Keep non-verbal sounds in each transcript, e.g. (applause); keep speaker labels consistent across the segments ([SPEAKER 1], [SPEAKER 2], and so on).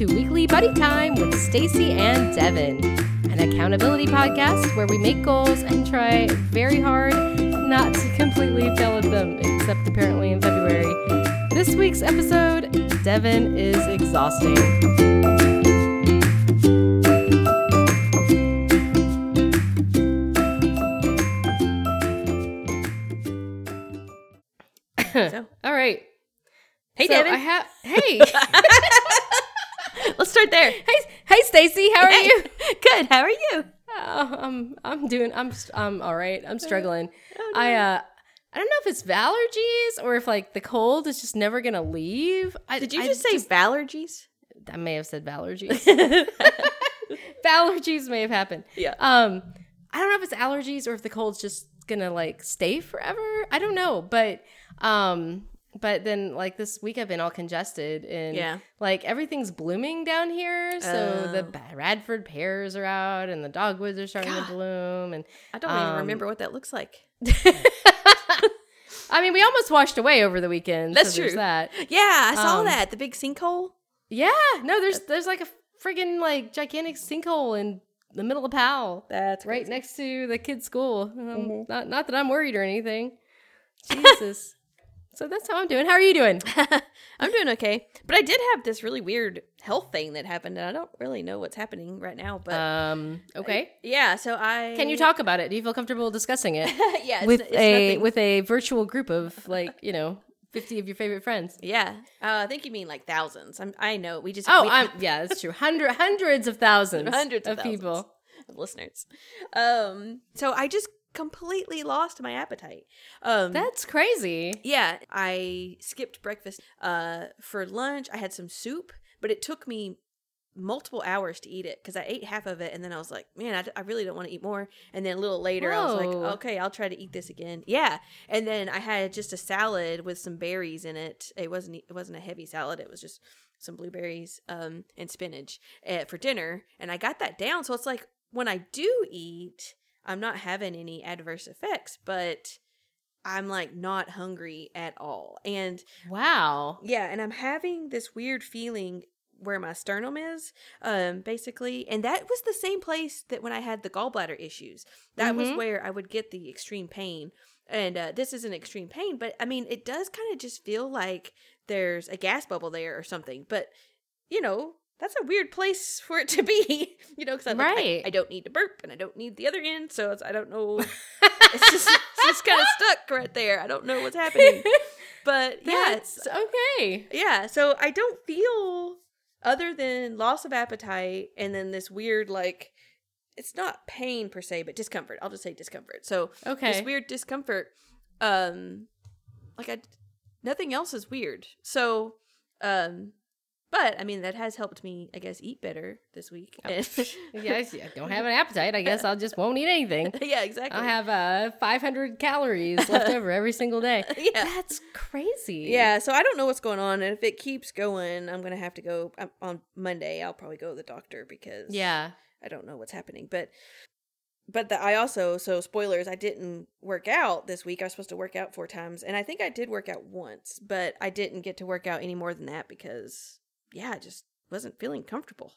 [SPEAKER 1] to Weekly Buddy Time with Stacy and Devin, an accountability podcast where we make goals and try very hard not to completely fail at them, except apparently in February. This week's episode, Devin is exhausting. Doing I'm I'm all right. I'm struggling.
[SPEAKER 2] Oh,
[SPEAKER 1] I uh I don't know if it's allergies or if like the cold is just never gonna leave. I,
[SPEAKER 2] Did you
[SPEAKER 1] I
[SPEAKER 2] just say allergies?
[SPEAKER 1] I may have said allergies. allergies (laughs) (laughs) may have happened.
[SPEAKER 2] Yeah.
[SPEAKER 1] Um, I don't know if it's allergies or if the cold's just gonna like stay forever. I don't know, but um, but then like this week I've been all congested and
[SPEAKER 2] Yeah.
[SPEAKER 1] like everything's blooming down here. So the
[SPEAKER 2] Oh.
[SPEAKER 1] Bradford pears are out and the dogwoods are starting
[SPEAKER 2] God.
[SPEAKER 1] to bloom and
[SPEAKER 2] I don't even
[SPEAKER 1] Um,
[SPEAKER 2] remember what that looks like. (laughs)
[SPEAKER 1] I mean, we almost washed away over the weekend.
[SPEAKER 2] That's
[SPEAKER 1] so
[SPEAKER 2] true.
[SPEAKER 1] That.
[SPEAKER 2] Yeah, I saw
[SPEAKER 1] Um,
[SPEAKER 2] that. The big sinkhole.
[SPEAKER 1] Yeah. No, there's there's like a friggin' like gigantic sinkhole in the middle of Powell.
[SPEAKER 2] That's
[SPEAKER 1] right next to the kid's school. Um,
[SPEAKER 2] Mhm.
[SPEAKER 1] Not not that I'm worried or anything. (laughs) Jesus. So that's how I'm doing. How are you doing? (laughs)
[SPEAKER 2] I'm doing okay, but I did have this really weird health thing that happened, and I don't really know what's happening right now. But
[SPEAKER 1] Um. Okay.
[SPEAKER 2] yeah, so I
[SPEAKER 1] Can you talk about it? Do you feel comfortable discussing it (laughs)
[SPEAKER 2] yeah, it's,
[SPEAKER 1] with
[SPEAKER 2] it's
[SPEAKER 1] a
[SPEAKER 2] nothing.
[SPEAKER 1] with a virtual group of like you know fifty of your favorite friends? (laughs)
[SPEAKER 2] yeah. Uh, I think you mean like thousands. I'm, I know. We just
[SPEAKER 1] Oh,
[SPEAKER 2] we,
[SPEAKER 1] I'm yeah, that's true. Hundred hundreds of thousands,
[SPEAKER 2] Hundreds of
[SPEAKER 1] of people.
[SPEAKER 2] of listeners. Um, so I just completely lost my appetite. Um,
[SPEAKER 1] That's crazy.
[SPEAKER 2] yeah, I skipped breakfast. Uh, for lunch, I had some soup, but it took me multiple hours to eat it because I ate half of it and then I was like, man, I, d- I really don't want to eat more. And then a little later, I was like, okay, I'll try to eat this again. Yeah, and then I had just a salad with some berries in it. It wasn't it wasn't a heavy salad. It was just some blueberries um, and spinach uh, for dinner, and I got that down. So it's like when I do eat, I'm not having any adverse effects, but I'm like not hungry at all. And
[SPEAKER 1] Wow.
[SPEAKER 2] yeah, and I'm having this weird feeling where my sternum is, um, basically. And that was the same place that when I had the gallbladder issues. That was
[SPEAKER 1] Mhm.
[SPEAKER 2] where I would get the extreme pain. And uh, this isn't extreme pain, but I mean, it does kind of just feel like there's a gas bubble there or something. But, you know, that's a weird place for it to be, (laughs) you know, because I, like, I- I, don't need to burp and I don't need the other end. So it's, I don't know. (laughs) it's just, it's just kind of stuck right there. I don't know what's happening. (laughs) But yeah, it's,
[SPEAKER 1] That's okay.
[SPEAKER 2] yeah, so I don't feel other than loss of appetite and then this weird like it's not pain per se, but discomfort. I'll just say discomfort. So
[SPEAKER 1] Okay.
[SPEAKER 2] this weird discomfort, um, like I, nothing else is weird. So, um, but I mean that has helped me, I guess, eat better this week. And- (laughs)
[SPEAKER 1] Yes, I don't have an appetite. I guess I'll just won't eat anything. (laughs)
[SPEAKER 2] yeah, exactly.
[SPEAKER 1] I'll have uh 500 calories left (laughs) over every single day.
[SPEAKER 2] yeah.
[SPEAKER 1] That's crazy.
[SPEAKER 2] Yeah, so I don't know what's going on, and if it keeps going, I'm gonna have to go um, on Monday. I'll probably go to the doctor because
[SPEAKER 1] Yeah.
[SPEAKER 2] I don't know what's happening. But but the, I also so spoilers. I didn't work out this week. I was supposed to work out four times, and I think I did work out once, but I didn't get to work out any more than that because yeah, I just wasn't feeling comfortable.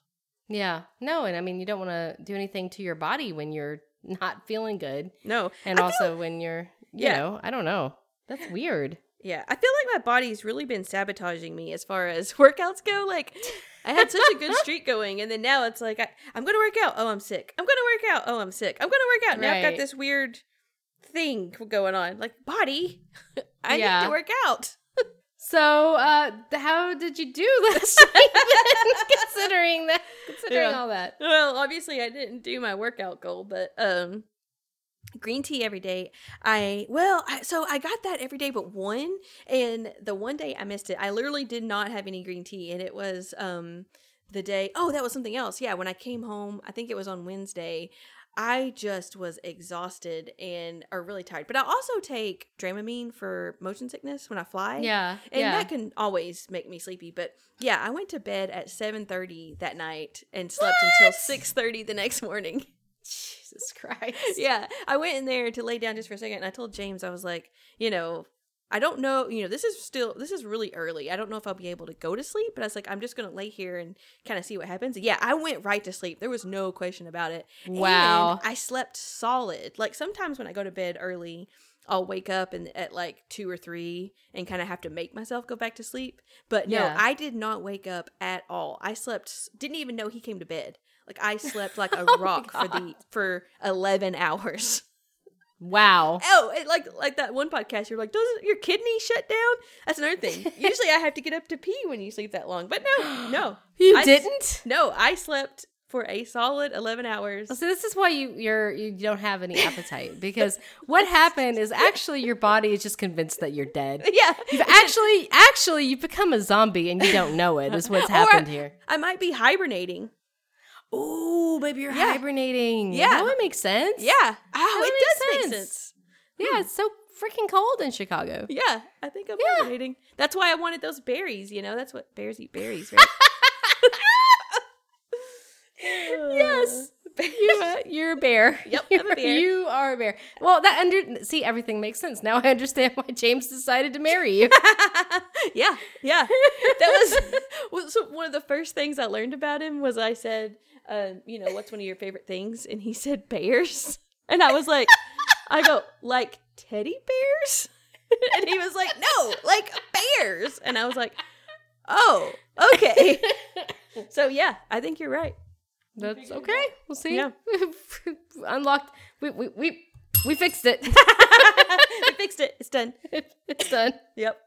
[SPEAKER 1] Yeah. No, and I mean you don't want to do anything to your body when you're (laughs) not feeling good.
[SPEAKER 2] No,
[SPEAKER 1] And
[SPEAKER 2] I
[SPEAKER 1] also
[SPEAKER 2] feel-
[SPEAKER 1] when you're you
[SPEAKER 2] Yeah.
[SPEAKER 1] know, I don't know. That's weird.
[SPEAKER 2] yeah, I feel like my body's really been sabotaging me as far as (laughs) workouts go. Like. I had such a good (laughs) streak going, and then now it's like I, I'm gonna work out. Oh, I'm sick. I'm gonna work out. Oh, I'm sick. I'm gonna work out. Now I've got this weird thing going on. Like body, I
[SPEAKER 1] Yeah.
[SPEAKER 2] need to work out.
[SPEAKER 1] So, uh how did you do (laughs) last week? (laughs) considering that considering
[SPEAKER 2] Yeah.
[SPEAKER 1] all that.
[SPEAKER 2] Well, obviously I didn't do my workout goal, but um green tea every day. I well, I, so I got that every day but one and the one day I missed it. I literally did not have any green tea and it was um the day Oh, that was something else. Yeah, when I came home, I think it was on Wednesday. I just was exhausted and are really tired. But I also take Dramamine for motion sickness when I fly.
[SPEAKER 1] Yeah.
[SPEAKER 2] And
[SPEAKER 1] yeah.
[SPEAKER 2] that can always make me sleepy. But yeah, I went to bed at 7.30 that night and slept until 6.30 the next morning. (laughs)
[SPEAKER 1] Jesus Christ.
[SPEAKER 2] yeah, I went in there to lay down just for a second and I told James, I was like, you know, I don't know, you know, this is still this is really early. I don't know if I'll be able to go to sleep, but I was like, I'm just gonna lay here and kind of see what happens. Yeah, I went right to sleep. There was no question about it.
[SPEAKER 1] Wow.
[SPEAKER 2] And I slept solid. Like sometimes when I go to bed early, I'll wake up and at like two or three and kind of have to make myself go back to sleep. But no,
[SPEAKER 1] Yeah.
[SPEAKER 2] I did not wake up at all. I slept. Didn't even know he came to bed. Like I slept like a (laughs)
[SPEAKER 1] Oh
[SPEAKER 2] rock for the for eleven hours.
[SPEAKER 1] Wow.
[SPEAKER 2] Oh, it, like like that one podcast. You're like, doesn't your kidney shut down? That's another thing. (laughs) Usually, I have to get up to pee when you sleep that long. But no, no, (gasps)
[SPEAKER 1] You
[SPEAKER 2] I
[SPEAKER 1] didn't?
[SPEAKER 2] no. I slept for a solid eleven hours.
[SPEAKER 1] So this is why you you're you don't have any appetite because what happened is actually your body is just convinced that you're dead. (laughs)
[SPEAKER 2] Yeah,
[SPEAKER 1] You've actually actually you've become a zombie and you don't know it is what's (laughs) happened here.
[SPEAKER 2] I might be hibernating.
[SPEAKER 1] Ooh, maybe you're
[SPEAKER 2] Yeah.
[SPEAKER 1] hibernating.
[SPEAKER 2] Yeah.
[SPEAKER 1] that would make sense.
[SPEAKER 2] Yeah. Oh,
[SPEAKER 1] That
[SPEAKER 2] it does make
[SPEAKER 1] sense.
[SPEAKER 2] sense.
[SPEAKER 1] yeah. It's so freaking cold in Chicago.
[SPEAKER 2] Yeah, I think I'm
[SPEAKER 1] Yeah.
[SPEAKER 2] hibernating. That's why I wanted those berries. You know, that's what bears eat berries, right? (laughs)
[SPEAKER 1] Yes. You, uh, you're a bear.
[SPEAKER 2] Yep,
[SPEAKER 1] You're,
[SPEAKER 2] I'm a bear.
[SPEAKER 1] You are a bear. Well, that under see everything makes sense now. I understand why James decided to marry you. (laughs)
[SPEAKER 2] yeah, yeah. That was, (laughs) was one of the first things I learned about him was I said, um, you know, what's one of your favorite things? And he said bears. (laughs) And I was like, I go, like teddy bears? (laughs) And he was like, no, like bears. And I was like, oh, okay. So yeah, I think you're right.
[SPEAKER 1] That's okay. We'll see.
[SPEAKER 2] Yeah. (laughs)
[SPEAKER 1] Unlocked. We, we we we fixed it.
[SPEAKER 2] we fixed it. It's done.
[SPEAKER 1] it's done.
[SPEAKER 2] Yep.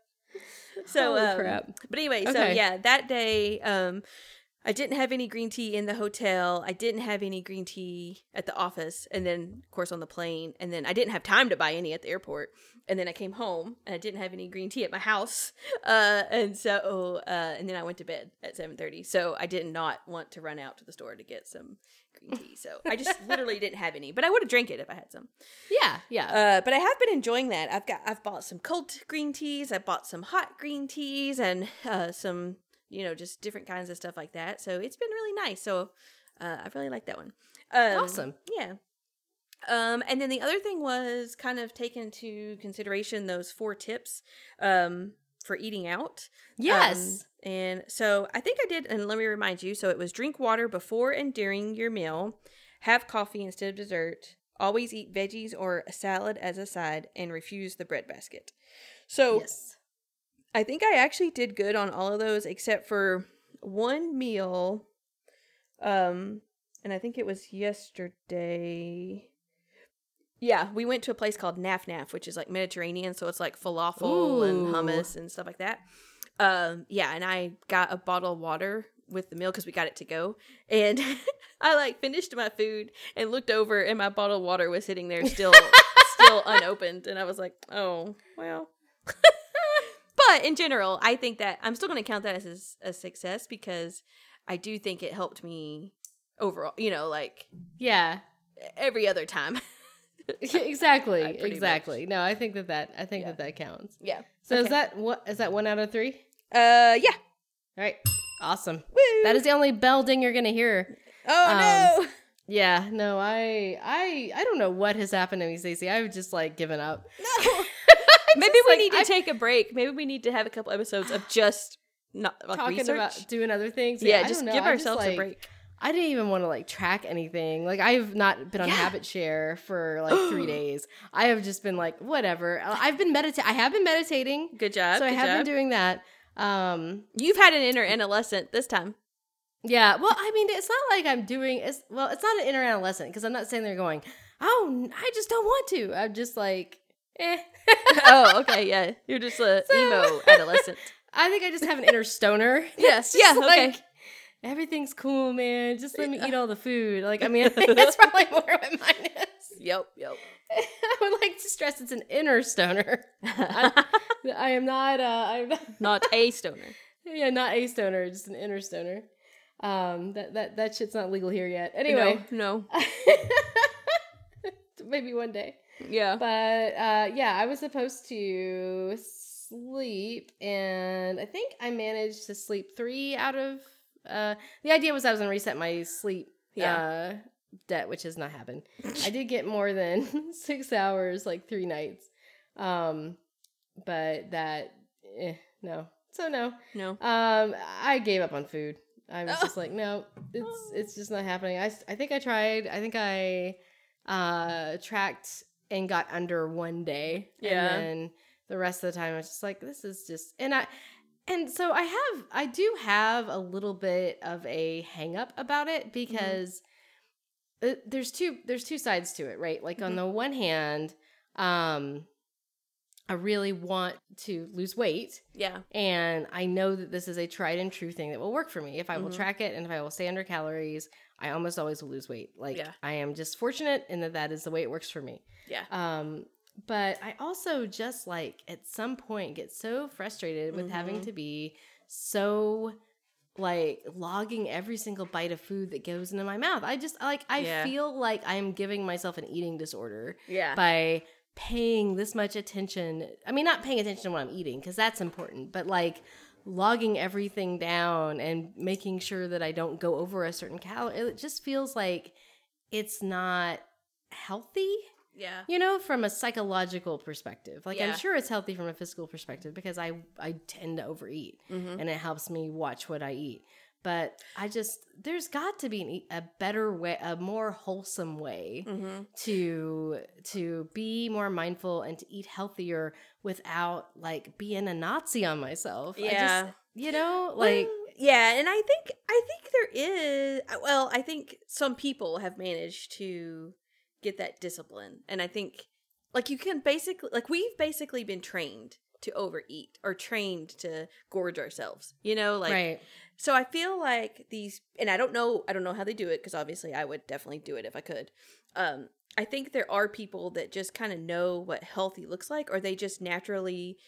[SPEAKER 2] So
[SPEAKER 1] Holy
[SPEAKER 2] um,
[SPEAKER 1] crap.
[SPEAKER 2] But anyway, so yeah, that day, um, I didn't have any green tea in the hotel. I didn't have any green tea at the office, and then of course on the plane, and then I didn't have time to buy any at the airport. And then I came home and I didn't have any green tea at my house, (laughs) uh, and so uh, and then I went to bed at seven thirty. So I did not want to run out to the store to get some green tea. So I just (laughs) literally didn't have any, but I would have drank it if I had some.
[SPEAKER 1] Yeah, yeah.
[SPEAKER 2] Uh, but I have been enjoying that. I've got I've bought some cold green teas. I bought some hot green teas and uh, some you know just different kinds of stuff like that. So it's been really nice. So uh, I really like that one. Um,
[SPEAKER 1] Awesome.
[SPEAKER 2] Yeah. Um, and then the other thing was kind of take into consideration those four tips um, for eating out.
[SPEAKER 1] yes.
[SPEAKER 2] Um, and so I think I did, and let me remind you. So it was drink water before and during your meal, have coffee instead of dessert, always eat veggies or a salad as a side, and refuse the bread basket. So
[SPEAKER 1] yes.
[SPEAKER 2] I think I actually did good on all of those except for one meal. Um, and I think it was yesterday. Yeah, we went to a place called Naf Naf, which is like Mediterranean, so it's like falafel and hummus and stuff like that. Um, yeah, and I got a bottle of water with the meal because we got it to go, and (laughs) I like finished my food and looked over, and my bottle of water was sitting there still, (laughs) still unopened, and I was like, oh well. (laughs) but in general, I think that I'm still going to count that as a, a success because I do think it helped me overall. You know, like
[SPEAKER 1] Yeah.
[SPEAKER 2] every other time. (laughs)
[SPEAKER 1] exactly. (laughs)
[SPEAKER 2] I
[SPEAKER 1] Exactly. No, I think that that I think
[SPEAKER 2] Yeah.
[SPEAKER 1] that that counts.
[SPEAKER 2] yeah.
[SPEAKER 1] So is that what is that one out of three?
[SPEAKER 2] Uh, yeah.
[SPEAKER 1] All right. Awesome.
[SPEAKER 2] Woo!
[SPEAKER 1] That is the only bell ding you're gonna hear.
[SPEAKER 2] Oh
[SPEAKER 1] um,
[SPEAKER 2] no.
[SPEAKER 1] Yeah. No, I I I don't know what has happened to me, Stacey. I've just like given up.
[SPEAKER 2] No. (laughs) Maybe we
[SPEAKER 1] like,
[SPEAKER 2] need to
[SPEAKER 1] I-
[SPEAKER 2] take a break. Maybe we need to have a couple episodes of just not like
[SPEAKER 1] talking
[SPEAKER 2] research.
[SPEAKER 1] about doing other things.
[SPEAKER 2] yeah,
[SPEAKER 1] I
[SPEAKER 2] just give
[SPEAKER 1] I just,
[SPEAKER 2] ourselves a
[SPEAKER 1] like,
[SPEAKER 2] break.
[SPEAKER 1] I didn't even want to like track anything. Like I've not been on
[SPEAKER 2] Yeah.
[SPEAKER 1] habit share for (gasps) like three days. I have just been like whatever. I've been meditating. I have been meditating,
[SPEAKER 2] Good job.
[SPEAKER 1] so I have
[SPEAKER 2] job.
[SPEAKER 1] been doing that. Um,
[SPEAKER 2] You've had an inner adolescent this time.
[SPEAKER 1] yeah. Well, I mean, it's not like I'm doing. It's well, it's not an inner adolescent because I'm not sitting there going, "Oh, I just don't want to." I'm just like, eh. (laughs)
[SPEAKER 2] oh, okay, yeah. You're just a
[SPEAKER 1] So-
[SPEAKER 2] emo (laughs) adolescent.
[SPEAKER 1] I think I just have an inner stoner. (laughs)
[SPEAKER 2] Yes, yeah, okay.
[SPEAKER 1] like, Everything's cool, man. Just let me eat all the food. Like, I mean, I think that's probably more what mine is.
[SPEAKER 2] Yep, yep.
[SPEAKER 1] I would like to stress it's an inner stoner. I, I am not. Uh, I'm not,
[SPEAKER 2] Not a stoner.
[SPEAKER 1] yeah, not a stoner, just an inner stoner. Um, that that that shit's not legal here yet. Anyway,
[SPEAKER 2] no,
[SPEAKER 1] maybe one day.
[SPEAKER 2] Yeah.
[SPEAKER 1] But uh, yeah, I was supposed to sleep, and I think I managed to sleep three out of. Uh, the idea was I was gonna reset my sleep uh, debt, which has not happened. I did get more than (laughs) six hours, like three nights. Um, but that eh, no. So no.
[SPEAKER 2] No.
[SPEAKER 1] Um, I gave up on food. I was
[SPEAKER 2] Oh.
[SPEAKER 1] just (laughs) like, no, it's it's just not happening. I, I think I tried. I think I uh tracked and got under one day.
[SPEAKER 2] Yeah.
[SPEAKER 1] And then the rest of the time I was just like, this is just and I and so I have I do have a little bit of a hang up about it because uh, there's two there's two sides to it, right? Like on
[SPEAKER 2] Mhm.
[SPEAKER 1] the one hand, um I really want to lose weight
[SPEAKER 2] Yeah.
[SPEAKER 1] and I know that this is a tried and true thing that will work for me. If I will
[SPEAKER 2] Mhm.
[SPEAKER 1] track it and if I will stay under calories, I almost always will lose weight. Like
[SPEAKER 2] Yeah.
[SPEAKER 1] I am just fortunate in that that is the way it works for me.
[SPEAKER 2] Yeah.
[SPEAKER 1] Um, but I also just like at some point get so frustrated with having
[SPEAKER 2] Mhm.
[SPEAKER 1] to be so like logging every single bite of food that goes into my mouth. I just like I
[SPEAKER 2] Yeah.
[SPEAKER 1] feel like I am giving myself an eating disorder
[SPEAKER 2] Yeah.
[SPEAKER 1] by paying this much attention. I mean, not paying attention to what I'm eating because that's important, but like logging everything down and making sure that I don't go over a certain calorie. It just feels like it's not healthy,
[SPEAKER 2] yeah.
[SPEAKER 1] you know, from a psychological perspective. Like
[SPEAKER 2] Yeah.
[SPEAKER 1] I'm sure it's healthy from a physical perspective because I I tend to overeat
[SPEAKER 2] Mm-hmm.
[SPEAKER 1] and it helps me watch what I eat. But I just there's got to be a better way, a more wholesome way
[SPEAKER 2] Mm-hmm.
[SPEAKER 1] to to be more mindful and to eat healthier without like being a Nazi on myself. I
[SPEAKER 2] Yeah.
[SPEAKER 1] just, you know, like
[SPEAKER 2] Well, yeah, and I think I think there is well, I think some people have managed to get that discipline. And I think like you can basically like we've basically been trained to overeat or trained to gorge ourselves. You know, like
[SPEAKER 1] right.
[SPEAKER 2] So I feel like these and I don't know I don't know how they do it because obviously I would definitely do it if I could. Um I think there are people that just kind of know what healthy looks like or they just naturally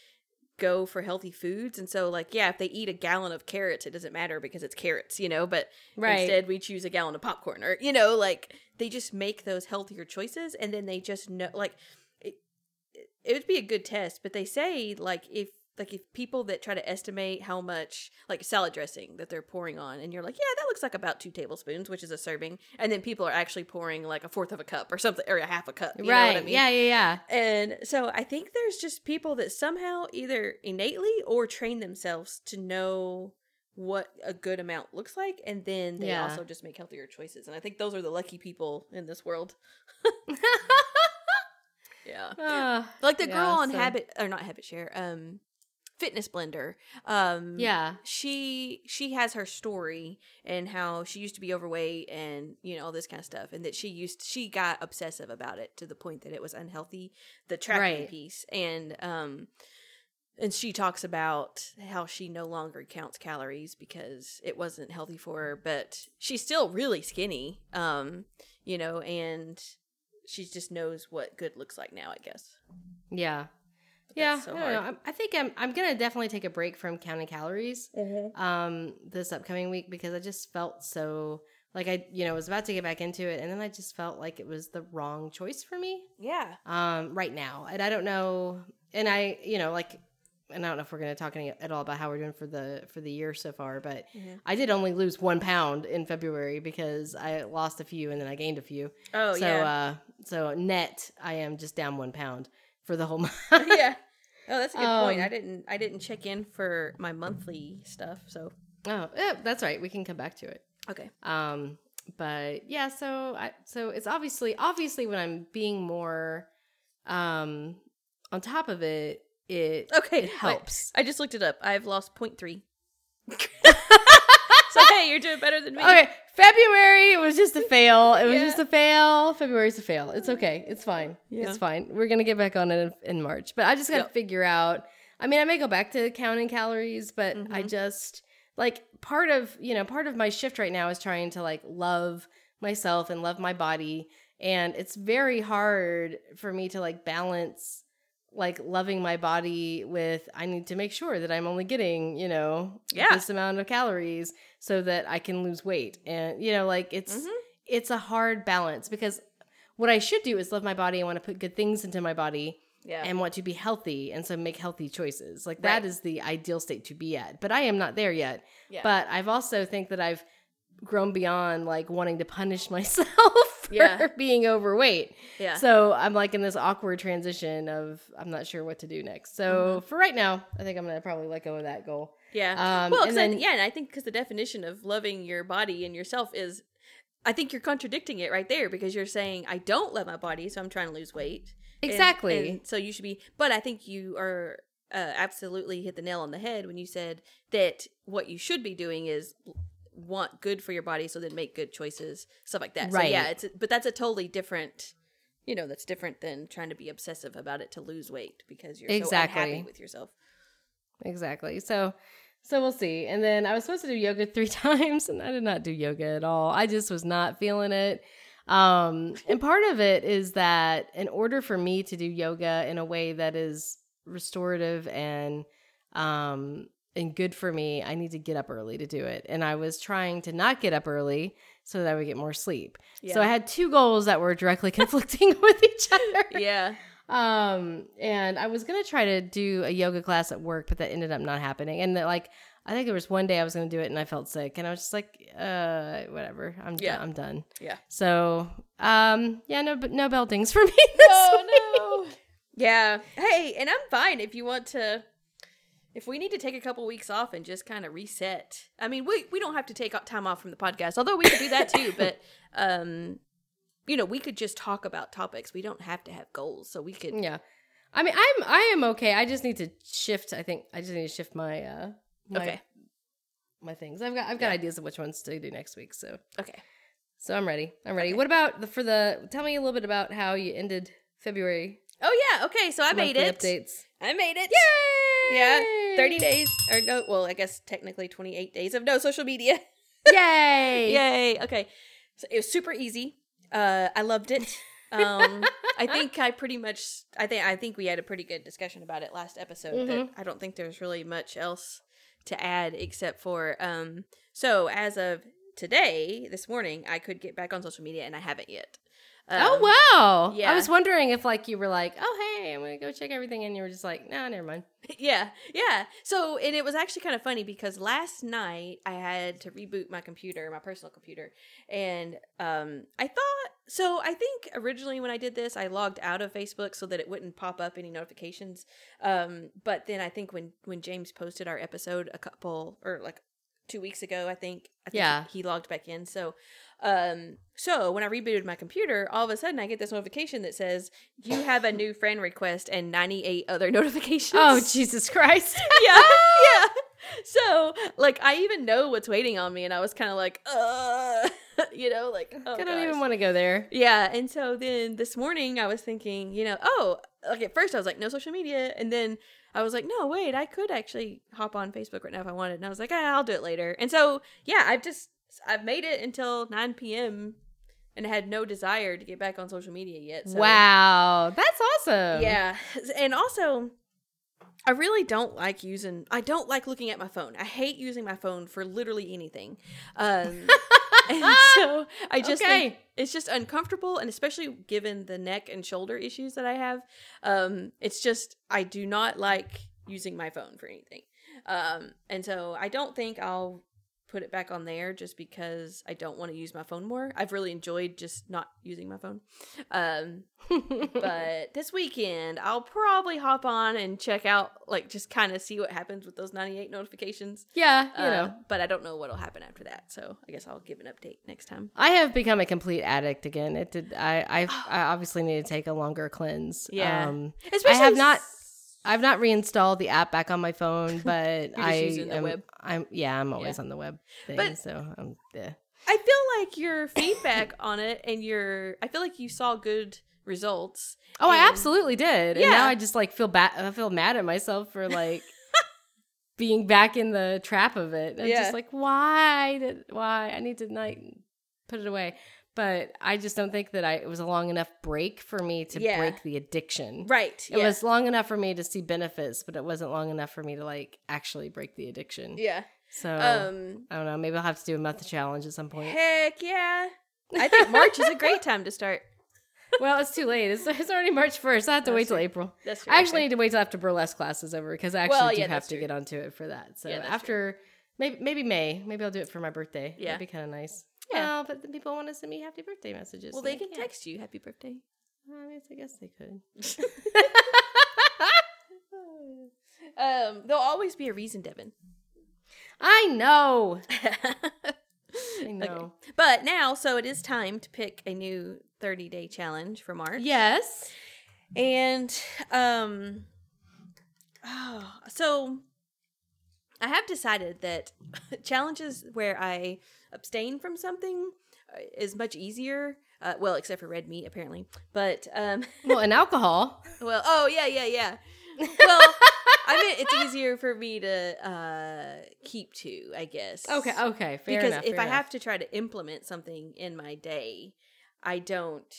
[SPEAKER 2] go for healthy foods and so like yeah if they eat a gallon of carrots it doesn't matter because it's carrots you know but
[SPEAKER 1] Right.
[SPEAKER 2] instead we choose a gallon of popcorn or you know like they just make those healthier choices and then they just know like it, it, it would be a good test but they say like if like if people that try to estimate how much like salad dressing that they're pouring on and you're like yeah that looks like about two tablespoons which is a serving and then people are actually pouring like a fourth of a cup or something or a half a cup you know
[SPEAKER 1] right.
[SPEAKER 2] what I mean?
[SPEAKER 1] Yeah, yeah, yeah.
[SPEAKER 2] And so I think there's just people that somehow either innately or train themselves to know what a good amount looks like and then they
[SPEAKER 1] Yeah.
[SPEAKER 2] also just make healthier choices. And I think those are the lucky people in this world. (laughs) yeah.
[SPEAKER 1] Ah,
[SPEAKER 2] Like the girl
[SPEAKER 1] yeah,
[SPEAKER 2] on
[SPEAKER 1] so-
[SPEAKER 2] Habit or not Habit Share, um Fitness Blender. Um
[SPEAKER 1] Yeah.
[SPEAKER 2] she she has her story and how she used to be overweight and you know all this kind of stuff and that she used she got obsessive about it to the point that it was unhealthy the tracking
[SPEAKER 1] Right.
[SPEAKER 2] piece and um and she talks about how she no longer counts calories because it wasn't healthy for her but she's still really skinny um you know and she just knows what good looks like now i guess
[SPEAKER 1] Yeah.
[SPEAKER 2] But
[SPEAKER 1] Yeah.
[SPEAKER 2] so
[SPEAKER 1] I, don't know. I'm- I think I'm I'm gonna definitely take a break from counting calories um this upcoming week because I just felt so like I you know was about to get back into it and then I just felt like it was the wrong choice for me
[SPEAKER 2] yeah
[SPEAKER 1] um right now and I don't know and I you know like and I don't know if we're going to talk any, at all about how we're doing for the for the year so far, but
[SPEAKER 2] Mhm.
[SPEAKER 1] I did only lose one pound in February because I lost a few and then I gained a few.
[SPEAKER 2] oh
[SPEAKER 1] so
[SPEAKER 2] yeah
[SPEAKER 1] uh so net I am just down one pound for the whole (laughs) month.
[SPEAKER 2] yeah. Oh, that's a good point.
[SPEAKER 1] Um,
[SPEAKER 2] I didn't I didn't check in for my monthly stuff. So
[SPEAKER 1] oh, yeah, that's right. We can come back to it.
[SPEAKER 2] okay.
[SPEAKER 1] Um, but yeah, so I so it's obviously obviously when I'm being more um on top of it, it
[SPEAKER 2] Okay.
[SPEAKER 1] it helps.
[SPEAKER 2] I just looked it up. I've lost 0.3. (laughs) (laughs) so hey, you're doing better than me.
[SPEAKER 1] Okay, February it was just a fail. It was
[SPEAKER 2] Yeah.
[SPEAKER 1] just a fail. February's a fail. It's okay. It's fine.
[SPEAKER 2] Yeah.
[SPEAKER 1] It's fine. We're gonna get back on it in, in March. But I just gotta
[SPEAKER 2] Yep.
[SPEAKER 1] figure out. I mean, I may go back to counting calories, but I
[SPEAKER 2] Mhm.
[SPEAKER 1] just like part of you know part of my shift right now is trying to like love myself and love my body, and it's very hard for me to like balance like loving my body with I need to make sure that I'm only getting, you know,
[SPEAKER 2] Yeah.
[SPEAKER 1] this amount of calories so that I can lose weight. And you know, like it's
[SPEAKER 2] Mhm.
[SPEAKER 1] it's a hard balance because what I should do is love my body. I want to put good things into my body
[SPEAKER 2] Yeah.
[SPEAKER 1] and want to be healthy and so make healthy choices. Like that
[SPEAKER 2] Right.
[SPEAKER 1] is the ideal state to be at. But I am not there yet.
[SPEAKER 2] yeah.
[SPEAKER 1] But I've also think that I've grown beyond like wanting to punish (laughs) myself (laughs) for
[SPEAKER 2] Yeah.
[SPEAKER 1] being overweight.
[SPEAKER 2] Yeah.
[SPEAKER 1] So I'm like in this awkward transition of I'm not sure what to do next. So for right now, I think I'm gonna probably let go of that goal.
[SPEAKER 2] Yeah.
[SPEAKER 1] Um,
[SPEAKER 2] well,
[SPEAKER 1] and
[SPEAKER 2] 'cause I-
[SPEAKER 1] then-
[SPEAKER 2] yeah, and I think because the definition of loving your body and yourself is, I think you're contradicting it right there because you're saying I don't love my body, so I'm trying to lose weight. And-
[SPEAKER 1] Exactly.
[SPEAKER 2] and so you should be, but I think you are uh, absolutely hit the nail on the head when you said that what you should be doing is want good for your body, so then make good choices, stuff like that. So yeah, it's but that's a totally different. You know, that's different than trying to be obsessive about it to lose weight because you're so
[SPEAKER 1] Exactly.
[SPEAKER 2] unhappy with yourself.
[SPEAKER 1] Exactly. So so we'll see. And then I was supposed to do yoga (laughs) three times and I did not do yoga at all. I just was not feeling it. Um and part of it is that in order for me to do yoga in a way that is restorative and um and good for me, I need to get up early to do it. And I was trying to not get up early so that I would get more sleep. So I had two goals that were directly (laughs) conflicting (laughs) with each other.
[SPEAKER 2] Yeah.
[SPEAKER 1] Um, and I was gonna try to do a yoga class at work, but that ended up not happening. And like, I think there was one day I was gonna do it, and I felt sick, and I was just like, uh, whatever, I'm
[SPEAKER 2] Yeah.
[SPEAKER 1] done. I'm done.
[SPEAKER 2] Yeah.
[SPEAKER 1] So, um, yeah, no, no beltings for me. (laughs) This
[SPEAKER 2] Oh no. Yeah. Hey, and I'm fine if you want to. If we need to take a couple weeks off and just kind of reset. I mean, we we don't have to take time off from the podcast, although we could do that too. but (laughs) um, you know, we could just talk about topics. We don't have to have goals, so we could.
[SPEAKER 1] Yeah, I mean, I'm I am okay. I just need to shift. I think I just need to shift my uh my
[SPEAKER 2] Okay.
[SPEAKER 1] my things. I've got I've got
[SPEAKER 2] Yeah.
[SPEAKER 1] ideas of which ones to do next week. So
[SPEAKER 2] Okay.
[SPEAKER 1] so I'm ready. I'm ready.
[SPEAKER 2] Okay.
[SPEAKER 1] What about the for the? Tell me a little bit about how you ended February.
[SPEAKER 2] Oh yeah. Okay. So I made it.
[SPEAKER 1] Updates.
[SPEAKER 2] I made it.
[SPEAKER 1] Yay!
[SPEAKER 2] Yeah. Thirty days or no? Well, I guess technically twenty eight days of no social media. (laughs)
[SPEAKER 1] Yay!
[SPEAKER 2] Yay. Okay. So it was super easy. Uh I loved it. Um I (laughs) think I pretty much I think I think we had a pretty good discussion about it last episode that
[SPEAKER 1] Mhm.
[SPEAKER 2] I don't think there's really much else to add except for um so as of today, this morning, I could get back on social media and I haven't yet.
[SPEAKER 1] Oh
[SPEAKER 2] Um,
[SPEAKER 1] wow!
[SPEAKER 2] yeah.
[SPEAKER 1] I was wondering if like you were like, oh hey, I'm gonna go check everything, and you were just like, nah, never mind. (laughs)
[SPEAKER 2] yeah yeah so and it was actually kind of funny because last night i had to reboot my computer my personal computer and um i thought so i think originally when i did this i logged out of facebook so that it wouldn't pop up any notifications um but then i think when when james posted our episode a couple or like two weeks ago i think i think
[SPEAKER 1] Yeah.
[SPEAKER 2] he logged back in so um so when i rebooted my computer all of a sudden i get this notification that says you have a new friend request and 98 other (laughs) notifications
[SPEAKER 1] Oh Jesus Christ! (laughs)
[SPEAKER 2] yeah, (laughs) yeah. So, like, I even know what's waiting on me, and I was kind of like, uh, you know, like, oh,
[SPEAKER 1] I don't
[SPEAKER 2] gosh.
[SPEAKER 1] even want to go there.
[SPEAKER 2] Yeah, and so then this morning I was thinking, you know, oh, like at first I was like, no social media, and then I was like, no, wait, I could actually hop on Facebook right now if I wanted, and I was like, ah, I'll do it later. And so, yeah, I've just I've made it until 9 p.m. and had no desire to get back on social media yet. So.
[SPEAKER 1] Wow, that's awesome.
[SPEAKER 2] Yeah. And also, I really don't like using, I don't like looking at my phone. I hate using my phone for literally anything. Um, (laughs) and so I just think
[SPEAKER 1] Okay.
[SPEAKER 2] it's just uncomfortable. And especially given the neck and shoulder issues that I have, um, it's just, I do not like using my phone for anything. Um, and so I don't think I'll put it back on there just because I don't want to use my phone more. I've really enjoyed just not using my phone. Um, (laughs) but this weekend I'll probably hop on and check out like just kind of see what happens with those 98 notifications.
[SPEAKER 1] yeah, you
[SPEAKER 2] Uh,
[SPEAKER 1] know.
[SPEAKER 2] but I don't know what'll happen after that. So I guess I'll give an update next time.
[SPEAKER 1] I have become a complete addict again. It did. I I, (gasps) I obviously need to take a longer cleanse.
[SPEAKER 2] Yeah.
[SPEAKER 1] Um,
[SPEAKER 2] Especially I
[SPEAKER 1] have not-
[SPEAKER 2] s-
[SPEAKER 1] I've not reinstalled the app back on my phone, (laughs) but I am,
[SPEAKER 2] web.
[SPEAKER 1] I'm yeah, I'm always
[SPEAKER 2] Yeah.
[SPEAKER 1] on the web thing.
[SPEAKER 2] But-
[SPEAKER 1] so um, yeah.
[SPEAKER 2] I feel like your feedback on it and your I feel like you saw good results.
[SPEAKER 1] Oh, I absolutely did. And
[SPEAKER 2] Yeah.
[SPEAKER 1] now I just like feel bad. I feel mad at myself for like being back in the trap of it. I'm
[SPEAKER 2] Yeah.
[SPEAKER 1] just like, why did why? I need to like put it away. But I just don't think that I it was a long enough break for me to
[SPEAKER 2] Yeah.
[SPEAKER 1] break the addiction.
[SPEAKER 2] Right.
[SPEAKER 1] It was long enough for me to see benefits, but it wasn't long enough for me to like actually break the addiction.
[SPEAKER 2] Yeah.
[SPEAKER 1] So
[SPEAKER 2] Um
[SPEAKER 1] I don't know. Maybe I'll have to do a month challenge at some point.
[SPEAKER 2] heck yeah. I think March is a great time to start. (laughs)
[SPEAKER 1] well, it's too late. It's, it's already March first. I have to
[SPEAKER 2] That's
[SPEAKER 1] wait till. April.
[SPEAKER 2] That's true.
[SPEAKER 1] I actually need to wait till after burlesque class is over because I actually
[SPEAKER 2] Well,
[SPEAKER 1] do
[SPEAKER 2] yeah,
[SPEAKER 1] have to
[SPEAKER 2] true.
[SPEAKER 1] get onto it for that. So
[SPEAKER 2] Yeah,
[SPEAKER 1] after Maybe maybe May. Maybe I'll do it for my birthday.
[SPEAKER 2] Yeah.
[SPEAKER 1] That'd be kind of nice.
[SPEAKER 2] Yeah.
[SPEAKER 1] But the people want to send me happy birthday messages.
[SPEAKER 2] Well, they can
[SPEAKER 1] can't.
[SPEAKER 2] text you happy birthday.
[SPEAKER 1] I guess I guess they could. (laughs) (laughs)
[SPEAKER 2] um, there'll always be a reason, Devin.
[SPEAKER 1] I know. (laughs) I
[SPEAKER 2] Okay.
[SPEAKER 1] know.
[SPEAKER 2] But now, so it is time to pick a new 30 day challenge for March.
[SPEAKER 1] Yes.
[SPEAKER 2] And um oh, so I have decided that challenges where I abstain from something uh, is much easier. Uh, well, except for red meat, apparently. But um, (laughs)
[SPEAKER 1] Well, and alcohol.
[SPEAKER 2] well, oh yeah, yeah, yeah. (laughs) Well, I mean, it's easier for me to uh, keep to, I guess.
[SPEAKER 1] Okay. Okay. Fair
[SPEAKER 2] because
[SPEAKER 1] enough.
[SPEAKER 2] if I
[SPEAKER 1] enough.
[SPEAKER 2] have to try to implement something in my day, I don't.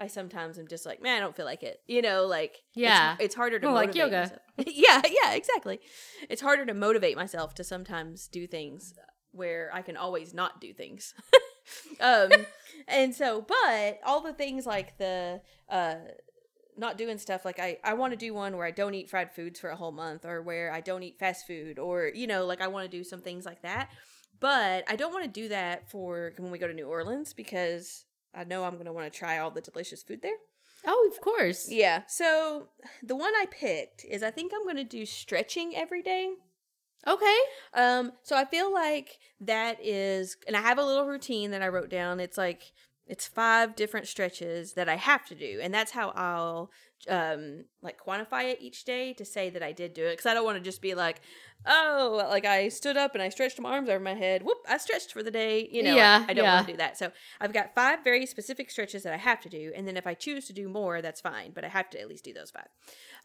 [SPEAKER 2] I sometimes I'm just like, man, I don't feel like it. You know, like
[SPEAKER 1] Yeah.
[SPEAKER 2] it's, harder to
[SPEAKER 1] Well, like yoga. (laughs)
[SPEAKER 2] yeah, yeah, exactly. It's harder to motivate myself to sometimes do things where I can always not do things. (laughs) um, and so, but all the things like the uh, not doing stuff like I, I want to do one where I don't eat fried foods for a whole month or where I don't eat fast food or you know like I want to do some things like that but I don't want to do that for when we go to New Orleans because I know I'm going to want to try all the delicious food there.
[SPEAKER 1] Oh, of course.
[SPEAKER 2] Yeah. So the one I picked is I think I'm going to do stretching every day.
[SPEAKER 1] Okay.
[SPEAKER 2] Um, so I feel like that is, and I have a little routine that I wrote down. It's like it's five different stretches that I have to do, and that's how I'll um like quantify it each day to say that I did do it because I don't want to just be like, oh, like I stood up and I stretched my arms over my head. Whoop, I stretched for the day. You know,
[SPEAKER 1] Yeah,
[SPEAKER 2] I, I don't
[SPEAKER 1] yeah.
[SPEAKER 2] want to do that. So I've got five very specific stretches that I have to do, and then if I choose to do more, that's fine. But I have to at least do those five.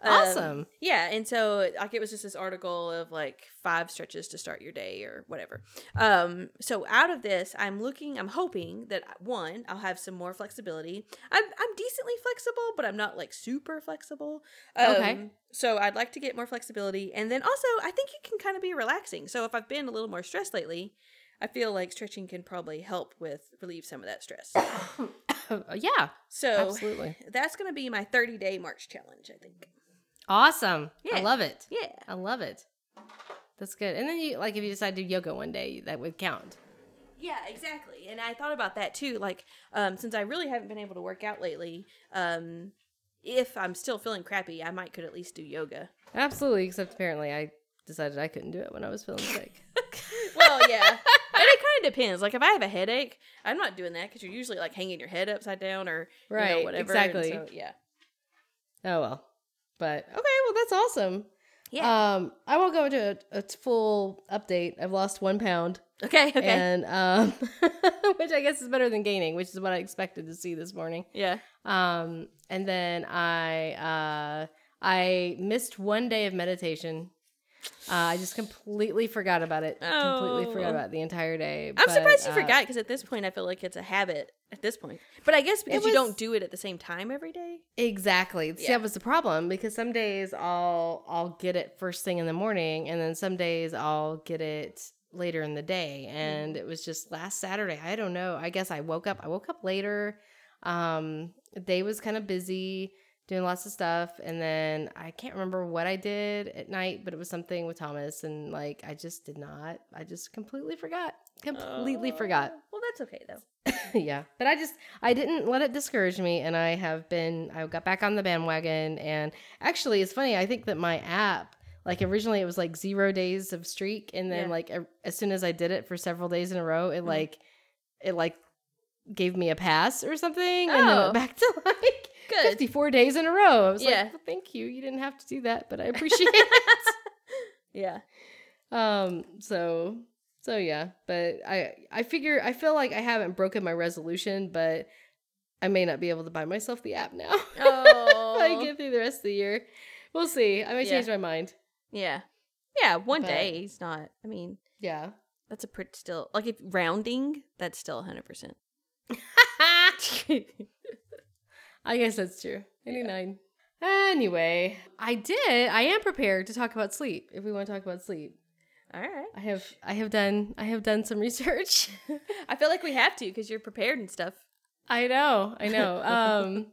[SPEAKER 2] Um,
[SPEAKER 1] Awesome.
[SPEAKER 2] yeah, and so like it was just this article of like five stretches to start your day or whatever. Um, so out of this, I'm looking, I'm hoping that one, I'll have some more flexibility. I'm I'm decently flexible, but I'm not like super flexible. Um,
[SPEAKER 1] Okay.
[SPEAKER 2] So I'd like to get more flexibility, and then also I think it can kind of be relaxing. So if I've been a little more stressed lately, I feel like stretching can probably help with relieve some of that stress. (coughs)
[SPEAKER 1] yeah.
[SPEAKER 2] So
[SPEAKER 1] Absolutely.
[SPEAKER 2] that's going to be my 30 day March challenge, I think.
[SPEAKER 1] Awesome. I love it.
[SPEAKER 2] Yeah.
[SPEAKER 1] I love it. That's good. And then you like if you decide to do yoga one day, that would count.
[SPEAKER 2] Yeah, exactly. And I thought about that too. Like, um, since I really haven't been able to work out lately, um, if I'm still feeling crappy, I might could at least do yoga.
[SPEAKER 1] Absolutely. Except apparently, I decided I couldn't do it when I was feeling sick. (laughs)
[SPEAKER 2] Well, yeah. (laughs) and it kind of depends. Like, if I have a headache, I'm not doing that because you're usually like hanging your head upside down or you know,
[SPEAKER 1] Right,
[SPEAKER 2] whatever.
[SPEAKER 1] exactly.
[SPEAKER 2] so, yeah.
[SPEAKER 1] oh well. But okay, well that's awesome.
[SPEAKER 2] Yeah.
[SPEAKER 1] Um, I won't go into a, a full update. I've lost one pound,
[SPEAKER 2] okay. Okay.
[SPEAKER 1] and um, (laughs) which I guess is better than gaining, which is what I expected to see this morning.
[SPEAKER 2] yeah.
[SPEAKER 1] Um, and then I uh, I missed one day of meditation. Uh, I just completely forgot about it. Completely
[SPEAKER 2] Oh.
[SPEAKER 1] forgot about it the entire day.
[SPEAKER 2] I'm
[SPEAKER 1] but,
[SPEAKER 2] surprised you
[SPEAKER 1] uh,
[SPEAKER 2] forgot because at this point I feel like it's a habit at this point. But I guess because you don't do it at the same time every day.
[SPEAKER 1] Exactly. See, that was the problem because some days I'll I'll get it first thing in the morning, and then some days I'll get it later in the day. And it was just last Saturday. I don't know. I guess I woke up. I woke up later. Um, the day was kind of busy doing lots of stuff, and then I can't remember what I did at night, but it was something with Thomas, and like I just did not. I just completely forgot. Completely forgot.
[SPEAKER 2] Oh, Well, that's okay though. (laughs)
[SPEAKER 1] yeah but i just i didn't let it discourage me and i have been i got back on the bandwagon and actually it's funny i think that my app like originally it was like zero days of streak and then
[SPEAKER 2] Yeah.
[SPEAKER 1] like a, as soon as i did it for several days in a row it
[SPEAKER 2] Mhm.
[SPEAKER 1] like it like gave me a pass or something and then
[SPEAKER 2] Oh.
[SPEAKER 1] went back to (laughs) like
[SPEAKER 2] Good.
[SPEAKER 1] 54 days in a row i was
[SPEAKER 2] Yeah.
[SPEAKER 1] like well, thank you you didn't have to do that but i (laughs) appreciate it
[SPEAKER 2] Yeah.
[SPEAKER 1] um so so yeah but i i figure i feel like i haven't broken my resolution but i may not be able to buy myself the app now (laughs)
[SPEAKER 2] Oh.
[SPEAKER 1] i get through the rest of the year we'll see i might
[SPEAKER 2] Yeah.
[SPEAKER 1] change my mind
[SPEAKER 2] Yeah. Yeah, one
[SPEAKER 1] But-
[SPEAKER 2] day is not. I mean,
[SPEAKER 1] yeah
[SPEAKER 2] that's a pretty still like if rounding, that's still 100%. (laughs)
[SPEAKER 1] i guess that's true 89 anyway i did i am prepared to talk about sleep if we want to talk about sleep
[SPEAKER 2] All right.
[SPEAKER 1] i have i have done i have done some research (laughs)
[SPEAKER 2] I feel like we have to because you're prepared and stuff.
[SPEAKER 1] I know, I know. (laughs) Um,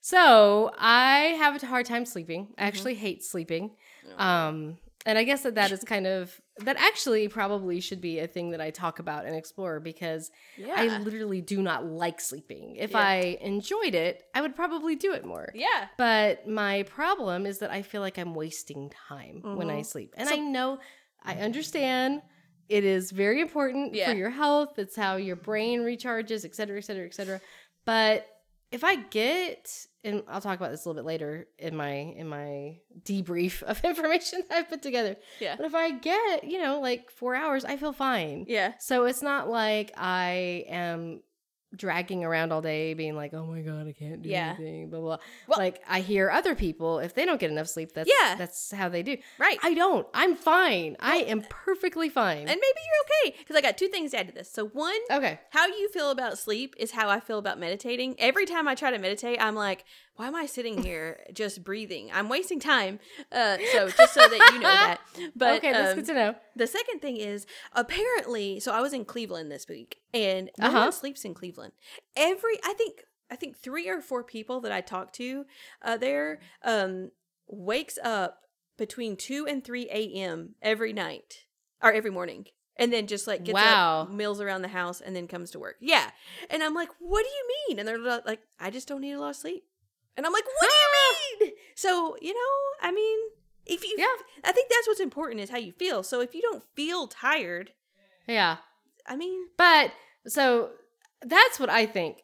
[SPEAKER 1] so I have a hard time sleeping. I actually hate sleeping. Um, and I guess that that is kind of that actually probably should be a thing that I talk about and explore because
[SPEAKER 2] Yeah.
[SPEAKER 1] I literally do not like sleeping. If
[SPEAKER 2] Yeah.
[SPEAKER 1] I enjoyed it, I would probably do it more.
[SPEAKER 2] yeah.
[SPEAKER 1] But my problem is that I feel like I'm wasting time when I
[SPEAKER 2] Mhm.
[SPEAKER 1] sleep. And
[SPEAKER 2] So-
[SPEAKER 1] I know, I understand it is very important
[SPEAKER 2] Yeah.
[SPEAKER 1] for your health. It's how your brain recharges, et cetera, et cetera, et cetera. But if I get, and I'll talk about this a little bit later in my in my debrief of (laughs) information that I've put together.
[SPEAKER 2] Yeah.
[SPEAKER 1] But if I get, you know, like four hours, I feel fine.
[SPEAKER 2] Yeah.
[SPEAKER 1] So it's not like I am dragging around all day being like, oh my God, I can't do
[SPEAKER 2] Yeah.
[SPEAKER 1] anything, blah, blah.
[SPEAKER 2] Well-
[SPEAKER 1] like I hear other people, if they don't get enough sleep, that's,
[SPEAKER 2] Yeah.
[SPEAKER 1] that's how they do.
[SPEAKER 2] Right.
[SPEAKER 1] I don't. I'm fine. I am perfectly fine.
[SPEAKER 2] and maybe you're okay because I got two things to add to this. So one,
[SPEAKER 1] okay.
[SPEAKER 2] how you feel about sleep is how I feel about meditating. Every time I try to meditate, I'm like, why am I sitting here just breathing? I'm wasting time. Uh, so just so that you know that. (laughs) But
[SPEAKER 1] okay, that's
[SPEAKER 2] um,
[SPEAKER 1] good to know.
[SPEAKER 2] the second thing is apparently, so I was in Cleveland this week, and no
[SPEAKER 1] Uh-huh.
[SPEAKER 2] one sleeps in Cleveland. Every, I think, I think three or four people that I talked to uh, there um, wakes up between two and three a.m. every night or every morning, and then just like gets
[SPEAKER 1] Wow.
[SPEAKER 2] up, meals around the house, and then comes to work. Yeah, and I'm like, what do you mean? And they're like, I just don't need a lot of sleep. And I'm like, what do you mean? So you know, I mean, if you,
[SPEAKER 1] Yeah.
[SPEAKER 2] I think that's what's important is how you feel. So if you don't feel tired,
[SPEAKER 1] Yeah.
[SPEAKER 2] I mean,
[SPEAKER 1] But so that's what I think.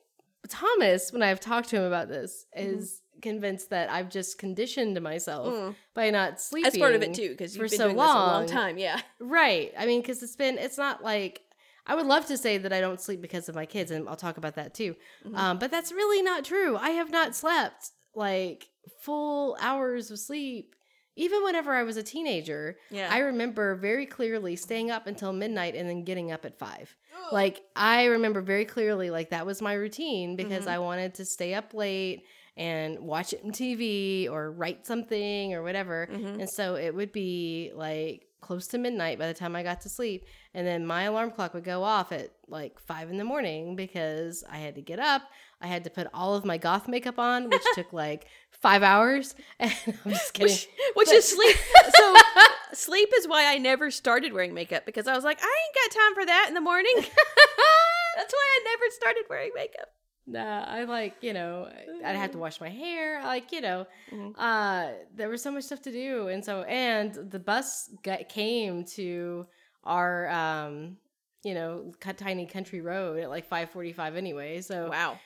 [SPEAKER 1] Thomas, when I've talked to him about this,
[SPEAKER 2] Mm-hmm.
[SPEAKER 1] is convinced that I've just conditioned myself
[SPEAKER 2] Mm.
[SPEAKER 1] by not sleeping.
[SPEAKER 2] that's part of it too because
[SPEAKER 1] for
[SPEAKER 2] you've been
[SPEAKER 1] so
[SPEAKER 2] doing this a long
[SPEAKER 1] long.
[SPEAKER 2] time. Yeah,
[SPEAKER 1] Right. I mean, because it's been, it's not like, I would love to say that I don't sleep because of my kids, and I'll talk about that too.
[SPEAKER 2] Mm-hmm.
[SPEAKER 1] Um, but that's really not true. I have not slept like full hours of sleep. Even whenever I was a teenager,
[SPEAKER 2] yeah.
[SPEAKER 1] I remember very clearly staying up until midnight and then getting up at five. Like, I remember very clearly, like, that was my routine because
[SPEAKER 2] Mhm.
[SPEAKER 1] I wanted to stay up late and watch it on TV or write something or whatever.
[SPEAKER 2] Mhm.
[SPEAKER 1] And so it would be like close to midnight by the time I got to sleep. And then my alarm clock would go off at like five in the morning because I had to get up. I had to put all of my goth makeup on, which (laughs) took like five hours. (laughs) And I'm just kidding.
[SPEAKER 2] which, which is sleep. So sleep is why I never started wearing makeup because I was like, I ain't got time for that in the morning. (laughs) That's why I never started wearing makeup.
[SPEAKER 1] Nah, I like, you know, I'd have to wash my hair. Like, you know,
[SPEAKER 2] Mhm.
[SPEAKER 1] uh, there was so much stuff to do. And so, and the bus got, came to our, um, you know, tiny country road at like 545 anyway. So,
[SPEAKER 2] Wow.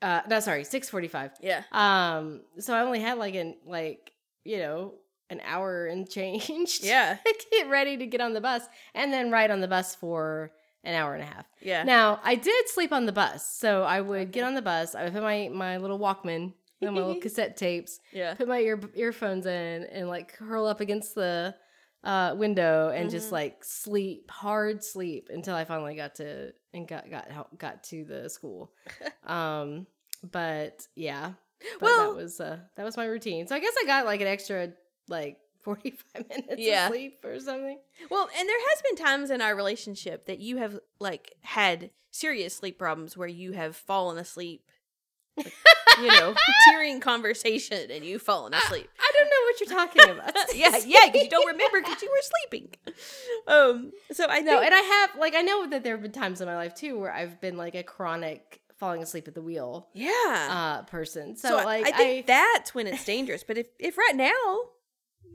[SPEAKER 1] uh, no, sorry, 645.
[SPEAKER 2] Yeah.
[SPEAKER 1] Um, so I only had like an, like, you know, an hour and change (laughs)
[SPEAKER 2] Yeah.
[SPEAKER 1] to get ready to get on the bus and then ride on the bus for an hour and a half.
[SPEAKER 2] Yeah.
[SPEAKER 1] Now, I did sleep on the bus. So I would get on the bus, I would put my, my little Walkman and my little (laughs) cassette tapes,
[SPEAKER 2] yeah.
[SPEAKER 1] put my ear, earphones in, and like curl up against the uh, window and just
[SPEAKER 2] Mhm.
[SPEAKER 1] like sleep, hard sleep until I finally got to and got got got to the school. (laughs) um, but yeah, but
[SPEAKER 2] Well-
[SPEAKER 1] that was uh, that was my routine. So I guess I got like an extra like forty five (laughs) minutes
[SPEAKER 2] Yeah.
[SPEAKER 1] of sleep or something.
[SPEAKER 2] Well, and there has been times in our relationship that you have like had serious sleep problems where you have fallen asleep. Like, you know, (laughs) during conversation and you've fallen asleep.
[SPEAKER 1] I don't know what you're talking about. (laughs)
[SPEAKER 2] yeah, yeah, because you don't remember because you were sleeping. Um, so I know,
[SPEAKER 1] and I have like I know that there have been times in my life too where I've been like a chronic falling asleep at the wheel
[SPEAKER 2] yeah.
[SPEAKER 1] uh person. So,
[SPEAKER 2] so
[SPEAKER 1] like
[SPEAKER 2] I think that's when it's dangerous. But if if right now,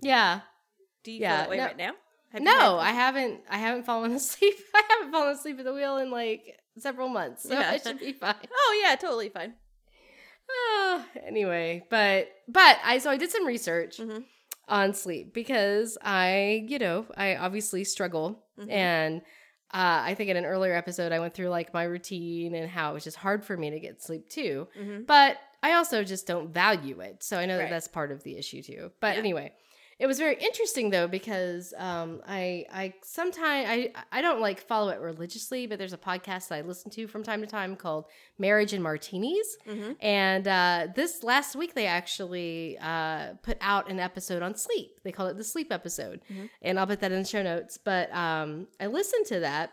[SPEAKER 1] yeah.
[SPEAKER 2] do you
[SPEAKER 1] Yeah,
[SPEAKER 2] feel that way
[SPEAKER 1] no-
[SPEAKER 2] right now? Have
[SPEAKER 1] No, I haven't I haven't fallen (laughs) asleep. I haven't fallen asleep at the wheel in like several months. So
[SPEAKER 2] Yeah.
[SPEAKER 1] I should be fine. (laughs)
[SPEAKER 2] Oh yeah, totally fine.
[SPEAKER 1] Ah, anyway, but but I so I did some research
[SPEAKER 2] Mhm.
[SPEAKER 1] on sleep because I, you know, I obviously struggle
[SPEAKER 2] Mhm.
[SPEAKER 1] and uh, I think in an earlier episode I went through like my routine and how it was just hard for me to get sleep too.
[SPEAKER 2] Mhm.
[SPEAKER 1] But I also just don't value it. So I know
[SPEAKER 2] Right.
[SPEAKER 1] that that's part of the issue too. But
[SPEAKER 2] Yeah.
[SPEAKER 1] anyway, it was very interesting though because um, I I sometimes I I don't like follow it religiously, but there's a podcast that I listen to from time to time called Marriage and Martinis,
[SPEAKER 2] Mhm.
[SPEAKER 1] and uh, this last week they actually uh, put out an episode on sleep. They call it the sleep episode,
[SPEAKER 2] Mhm.
[SPEAKER 1] and I'll put that in the show notes. But um, I listened to that.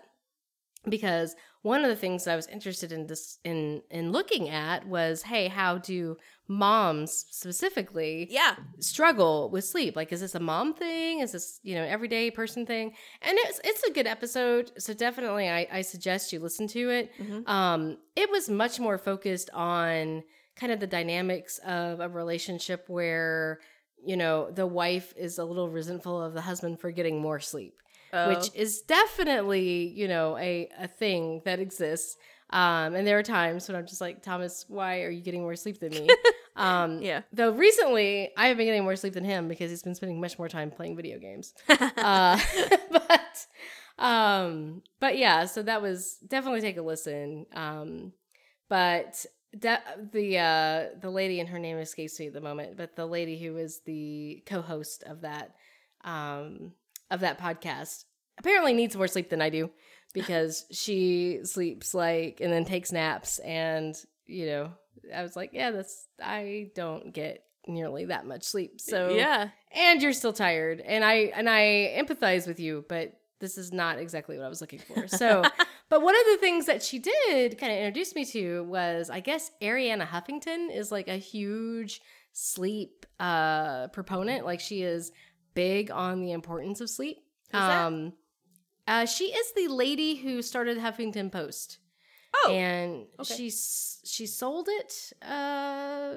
[SPEAKER 1] because one of the things that I was interested in this in in looking at was, hey, how do moms specifically
[SPEAKER 2] Yeah.
[SPEAKER 1] struggle with sleep? Like, is this a mom thing? Is this you know everyday person thing? And it's it's a good episode, so definitely I, I suggest you listen to it.
[SPEAKER 2] Mhm.
[SPEAKER 1] Um, it was much more focused on kind of the dynamics of a relationship where you know the wife is a little resentful of the husband for getting more sleep
[SPEAKER 2] Oh.
[SPEAKER 1] which is definitely you know a a thing that exists um and there are times when i'm just like thomas why are you getting more sleep than me (laughs) um
[SPEAKER 2] yeah.
[SPEAKER 1] though recently i have been getting more sleep than him because he's been spending much more time playing video games (laughs) uh (laughs) but um but yeah so that was definitely take a listen um but de- the uh the lady and her name escapes me at the moment but the lady who is the co-host of that um of that podcast apparently needs more sleep than i do because (laughs) she sleeps like and then takes naps and you know i was like yeah that's i don't get nearly that much sleep. So
[SPEAKER 2] yeah.
[SPEAKER 1] and you're still tired and i and i empathize with you but this is not exactly what i was looking for. (laughs) So but one of the things that she did kind of introduce me to was i guess arianna huffington is like a huge sleep uh proponent. Like she is big on the importance of sleep.
[SPEAKER 2] Who's
[SPEAKER 1] um uh she is the lady who started huffington post.
[SPEAKER 2] Oh.
[SPEAKER 1] and
[SPEAKER 2] okay.
[SPEAKER 1] she she sold it uh,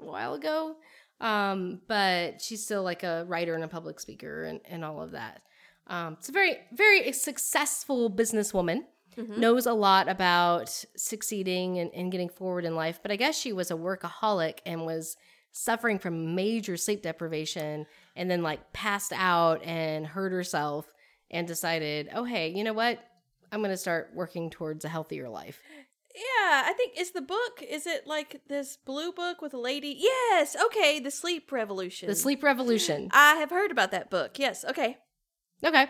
[SPEAKER 1] a while ago. Um but she's still like a writer and a public speaker and, and all of that. Um it's a very very successful businesswoman.
[SPEAKER 2] Mhm.
[SPEAKER 1] knows a lot about succeeding and, and getting forward in life. But i guess she was a workaholic and was suffering from major sleep deprivation and then like passed out and hurt herself and decided oh hey you know what i'm going to start working towards a healthier life
[SPEAKER 2] Yeah, I think is the book. Is it like this blue book with a lady? Yes. Okay, the sleep revolution.
[SPEAKER 1] The Sleep Revolution. (gasps)
[SPEAKER 2] I have heard about that book. Yes. Okay.
[SPEAKER 1] Okay.